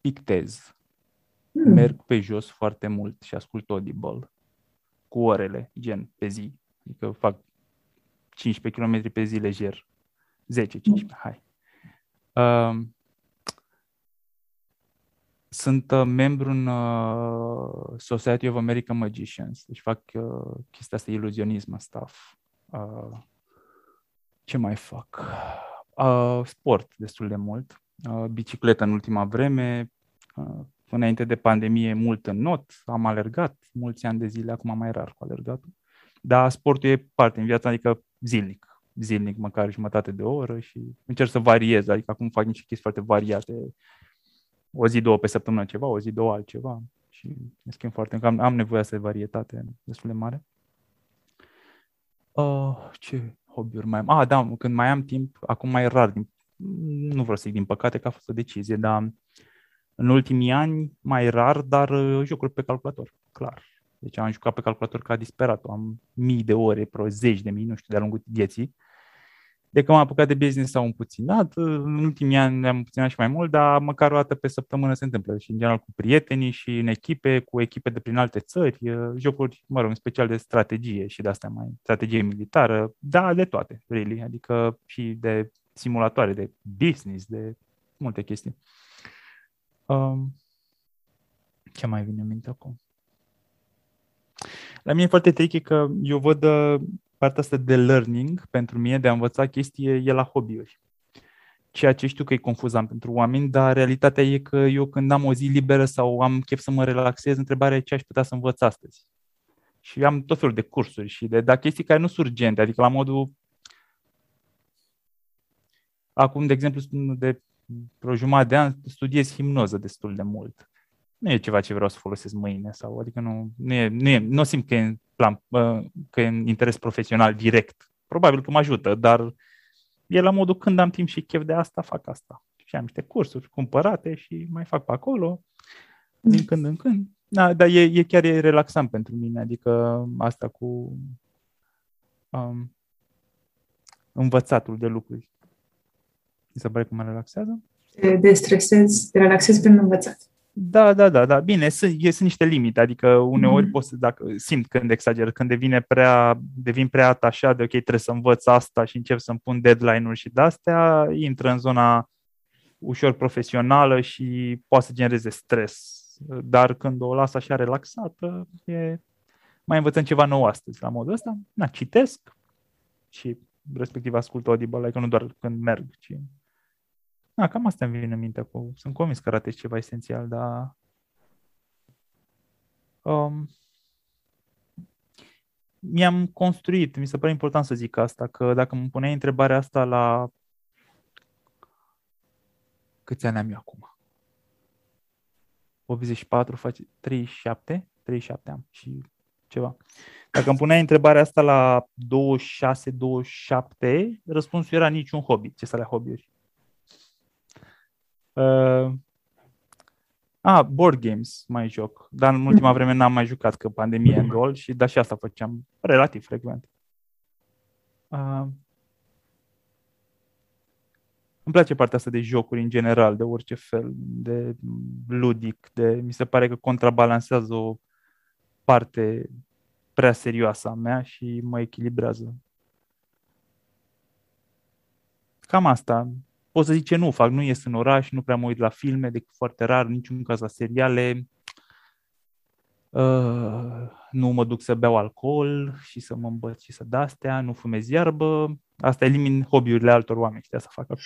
Speaker 1: pictez. Hmm. Merg pe jos foarte mult și ascult Audible cu orele, gen, pe zi. Adică fac 15 km pe zi lejer. 10-15, hai. Uh, sunt uh, membru în uh, Society of American Magicians, deci fac uh, chestia asta, iluzionism stuff. Uh, ce mai fac? Uh, sport destul de mult. Uh, bicicletă în ultima vreme. Uh, înainte de pandemie mult în not, am alergat mulți ani de zile, acum mai rar cu alergatul. Dar sportul e parte în viața, adică zilnic. Zilnic, măcar jumătate de oră și încerc să variez, adică acum fac niște chestii foarte variate. O zi, două pe săptămână ceva, o zi, două altceva și ne schimb foarte am, am nevoie să varietate destul de mare. Uh, ce hobby-uri mai am? Ah, da, când mai am timp, acum mai rar, din, nu vreau să zic din păcate că a fost o decizie, dar în ultimii ani mai rar, dar uh, jocuri pe calculator, clar. Deci am jucat pe calculator ca disperat, am mii de ore, pro zeci de mii, nu știu, de-a lungul vieții. De când m-am apucat de business s-au împuținat, în ultimii ani ne-am împuținat și mai mult, dar măcar o dată pe săptămână se întâmplă și în general cu prietenii și în echipe, cu echipe de prin alte țări, jocuri, mă rog, în special de strategie și de asta mai, strategie militară, da, de toate, really, adică și de simulatoare, de business, de multe chestii. Um, ce mai vine în minte acum? La mine e foarte tricky că eu văd uh, partea asta de learning pentru mine, de a învăța chestii, e la hobby-uri. Ceea ce știu că e confuzant pentru oameni, dar realitatea e că eu când am o zi liberă sau am chef să mă relaxez, întrebarea e ce aș putea să învăț astăzi. Și am tot felul de cursuri și de da, chestii care nu sunt urgente, adică la modul Acum, de exemplu, de o jumătate de an studiez himnoză destul de mult nu e ceva ce vreau să folosesc mâine sau adică nu, nu, e, nu, e, nu simt că e, în plan, că e în interes profesional direct. Probabil că mă ajută, dar e la modul când am timp și chef de asta, fac asta. Și am niște cursuri cumpărate și mai fac pe acolo, din când în când. Da, dar e, e chiar e relaxant pentru mine, adică asta cu um, învățatul de lucruri. Mi se pare că mă relaxează?
Speaker 9: Te destresezi, te relaxezi prin învățat.
Speaker 1: Da, da, da, da. Bine, sunt, sunt niște limite, adică uneori mm-hmm. pot să, dacă simt când exager, când devine prea, devin prea atașat de ok, trebuie să învăț asta și încep să-mi pun deadline-uri și de-astea, intră în zona ușor profesională și poate să genereze stres. Dar când o las așa relaxată, e... mai învățăm ceva nou astăzi la modul ăsta. Na, citesc și respectiv ascult Audible, adică nu doar când merg, ci da, cam asta îmi vine în minte. Cu... Sunt convins că ratezi ceva esențial, dar... Um, mi-am construit, mi se pare important să zic asta, că dacă îmi puneai întrebarea asta la câți ani am eu acum? 84 face 37, 37 am și ceva. Dacă îmi puneai întrebarea asta la 26-27, răspunsul era niciun hobby. Ce să alea hobby-uri? Uh, ah, board games mai joc, dar în ultima vreme n-am mai jucat că pandemie în gol și dar și asta făceam relativ frecvent. Uh, îmi place partea asta de jocuri în general, de orice fel, de ludic, de mi se pare că contrabalansează o parte prea serioasă a mea și mă echilibrează. Cam asta pot să zic ce nu fac, nu ies în oraș, nu prea mă uit la filme, decât foarte rar, niciun caz la seriale. Uh, nu mă duc să beau alcool și să mă îmbăț și să de-astea, nu fumez iarbă. Asta elimin hobby-urile altor oameni, știa să fac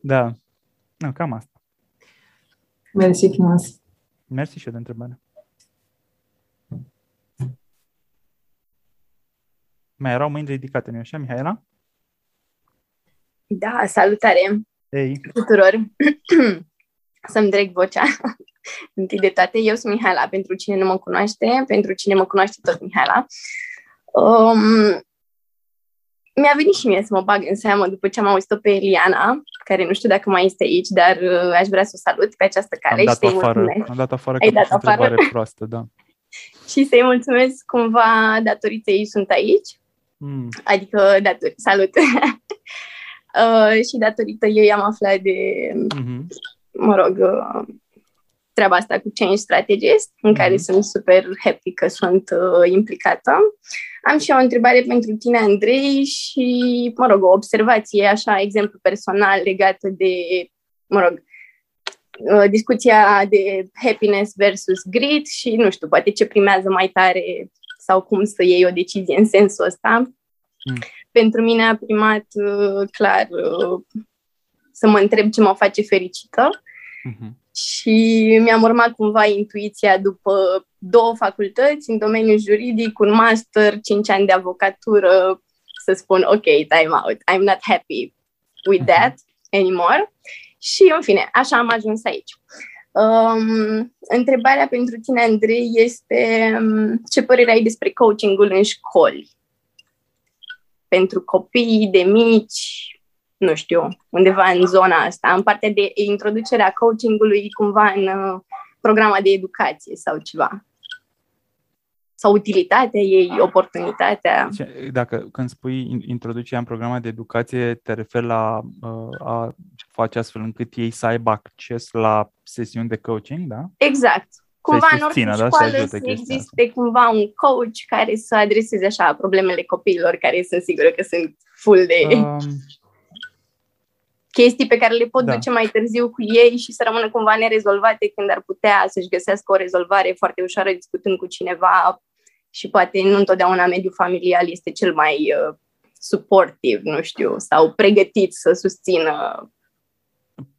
Speaker 1: da, no, cam asta.
Speaker 9: Mersi frumos.
Speaker 1: Mersi și eu de întrebare. Mai erau mâini ridicate, nu așa, Mihaela?
Speaker 10: Da, salutare
Speaker 1: hey.
Speaker 10: tuturor! Să-mi dreg vocea. Întâi de toate, eu sunt Mihaela, pentru cine nu mă cunoaște, pentru cine mă cunoaște tot Mihaela. Um, mi-a venit și mie să mă bag în seamă după ce am auzit-o pe Eliana, care nu știu dacă mai este aici, dar uh, aș vrea să o salut pe această cale
Speaker 1: am dat
Speaker 10: și să-i
Speaker 1: afară,
Speaker 10: mulțumesc.
Speaker 1: Am dat afară Ai că dat afară? proastă, da.
Speaker 10: și să-i mulțumesc cumva datorită ei sunt aici. Mm. Adică, dator- salut! Uh, și datorită ei am aflat de, mm-hmm. mă rog, uh, treaba asta cu Change Strategist, în mm-hmm. care sunt super happy că sunt uh, implicată. Am și o întrebare pentru tine, Andrei, și, mă rog, o observație, așa, exemplu personal legată de, mă rog, uh, discuția de happiness versus grit și, nu știu, poate ce primează mai tare sau cum să iei o decizie în sensul ăsta. Mm pentru mine a primat uh, clar uh, să mă întreb ce mă face fericită uh-huh. și mi-am urmat cumva intuiția după două facultăți în domeniul juridic, un master, cinci ani de avocatură, să spun, ok, time out, I'm not happy with mhm. that anymore. Și, în fine, așa am ajuns aici. Um, întrebarea pentru tine, Andrei, este um, ce părere ai despre coachingul în școli? Pentru copii de mici, nu știu, undeva în zona asta, în partea de introducerea coachingului cumva în uh, programa de educație sau ceva sau utilitatea ei, oportunitatea.
Speaker 1: Dacă când spui introducerea în programa de educație, te referi la uh, a face astfel încât ei să aibă acces la sesiuni de coaching, da?
Speaker 10: Exact. Cumva în orice da? școală să, să existe asta. cumva un coach care să adreseze așa problemele copiilor care sunt sigură că sunt full de um, chestii pe care le pot da. duce mai târziu cu ei și să rămână cumva nerezolvate când ar putea să-și găsească o rezolvare foarte ușoară discutând cu cineva și poate nu întotdeauna mediul familial este cel mai uh, suportiv, nu știu, sau pregătit să susțină.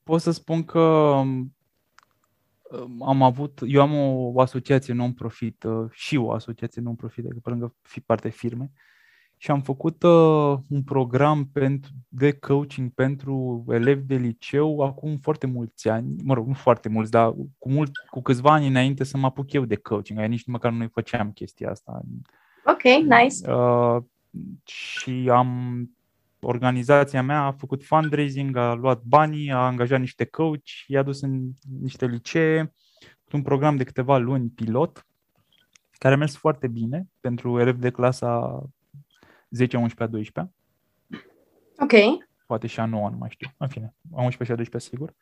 Speaker 1: Pot să spun că um, am avut, eu am o asociație non-profit uh, și o asociație non-profit, adică pe lângă fi parte firme, și am făcut uh, un program pentru, de coaching pentru elevi de liceu acum foarte mulți ani, mă rog, nu foarte mulți, dar cu, mult, cu câțiva ani înainte să mă apuc eu de coaching, aia nici măcar nu făceam chestia asta.
Speaker 10: Ok, nice. Uh,
Speaker 1: și am organizația mea a făcut fundraising, a luat banii, a angajat niște coach, i-a dus în niște licee, un program de câteva luni pilot, care a mers foarte bine pentru elevi de clasa 10, 11, 12.
Speaker 10: Ok.
Speaker 1: Poate și a 9, nu mai știu. În fine, a 11 și a 12 sigur.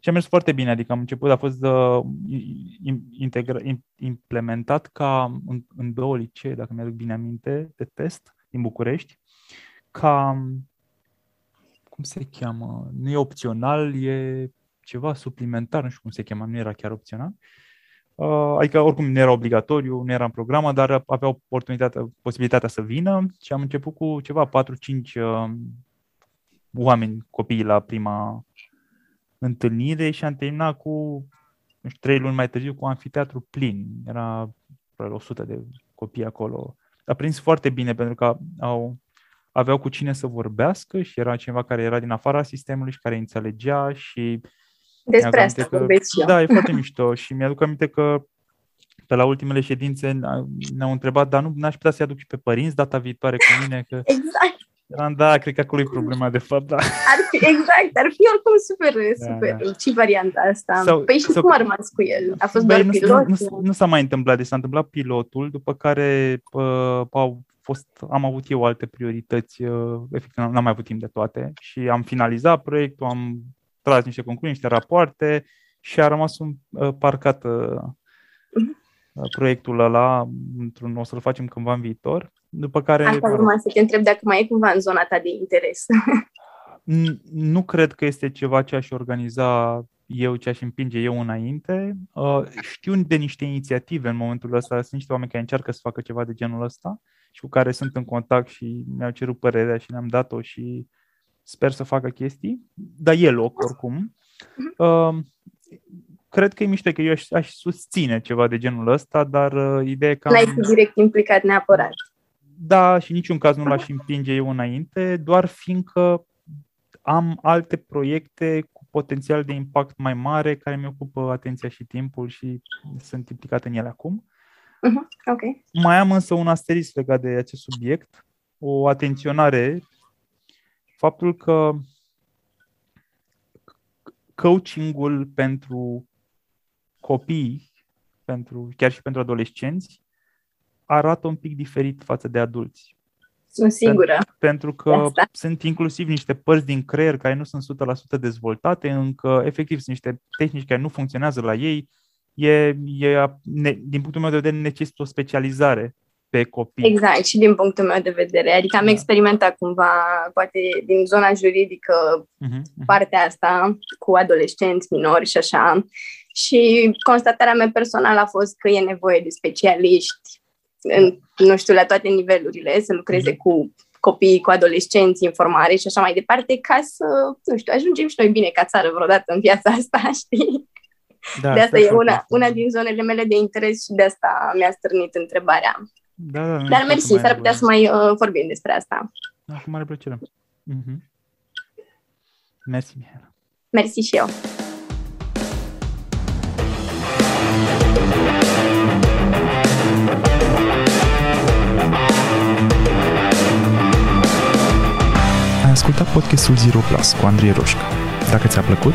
Speaker 1: Și a mers foarte bine, adică am început, a fost uh, integra, implementat ca în, în două licee, dacă mi-aduc bine aminte, de test din București, ca, cum se cheamă, nu e opțional, e ceva suplimentar, nu știu cum se cheamă, nu era chiar opțional. Uh, adică oricum nu era obligatoriu, nu era în programă, dar avea oportunitatea, posibilitatea să vină și am început cu ceva 4-5 uh, oameni, copii la prima întâlnire și am terminat cu, nu știu, 3 luni mai târziu cu anfiteatru plin. Era 100 de copii acolo. A prins foarte bine pentru că au, aveau cu cine să vorbească și era cineva care era din afara sistemului și care înțelegea și
Speaker 10: despre asta că, vorbeți
Speaker 1: eu. Da, e foarte mișto și mi-aduc aminte că pe la ultimele ședințe ne-au întrebat, dar nu n-aș putea să-i aduc și pe părinți data viitoare cu mine? Că...
Speaker 10: Exact.
Speaker 1: Eram, da, cred că acolo e problema de fapt, da.
Speaker 10: Ar fi, exact, ar fi oricum super, da, super. Da. Ce varianta asta? Sau, păi și sau, cum a rămas cu el? A fost băi, doar nu, pilot?
Speaker 1: Nu, nu, nu, s-a mai întâmplat, deci s-a întâmplat pilotul, după care uh, au fost, am avut eu alte priorități, uh, efectiv n-am mai avut timp de toate și am finalizat proiectul, am tras niște concluzii, niște rapoarte și a rămas un uh, parcat uh, mhm. uh, proiectul ăla, într-un, o să-l facem cândva în viitor. După care...
Speaker 10: Asta urma să te întreb dacă mai e cumva în zona ta de interes.
Speaker 1: nu cred că este ceva ce aș organiza eu, ce aș împinge eu înainte. Uh, știu de niște inițiative în momentul ăsta, sunt niște oameni care încearcă să facă ceva de genul ăsta și cu care sunt în contact și mi-au cerut părerea și le-am dat-o și Sper să facă chestii, dar e loc oricum. Uh, cred că e mișto că eu aș, aș susține ceva de genul ăsta, dar uh, ideea e că...
Speaker 10: N-ai fi direct implicat neapărat.
Speaker 1: Da, și niciun caz nu l-aș împinge eu înainte, doar fiindcă am alte proiecte cu potențial de impact mai mare care mi ocupă atenția și timpul și sunt implicat în ele acum.
Speaker 10: Uh-huh. Okay.
Speaker 1: Mai am însă un asterisc legat de acest subiect, o atenționare faptul că coachingul pentru copii, pentru, chiar și pentru adolescenți, arată un pic diferit față de adulți.
Speaker 10: Sunt sigură.
Speaker 1: Pentru, pentru că Asta. sunt inclusiv niște părți din creier care nu sunt 100% dezvoltate, încă efectiv sunt niște tehnici care nu funcționează la ei. E, e ne, din punctul meu de vedere necesită o specializare pe copii.
Speaker 10: Exact, și din punctul meu de vedere. Adică am da. experimentat cumva, poate din zona juridică, uh-huh, uh-huh. partea asta cu adolescenți, minori și așa. Și constatarea mea personală a fost că e nevoie de specialiști, în, nu știu, la toate nivelurile, să lucreze uh-huh. cu copii, cu adolescenți, informare și așa mai departe, ca să, nu știu, ajungem și noi bine ca țară vreodată în viața asta, știi? Da, de asta e una, una din zonele mele de interes și de asta mi-a strânit întrebarea.
Speaker 11: Da, da.
Speaker 10: Dar mersi, s-ar putea să mai uh, vorbim despre asta.
Speaker 11: Da, cu mare plăcere. Mm-hmm. Mersi, Mihaela.
Speaker 10: Mersi și eu.
Speaker 1: Ai ascultat podcastul Zero Plus cu Andrei Roșca. Dacă ți-a plăcut,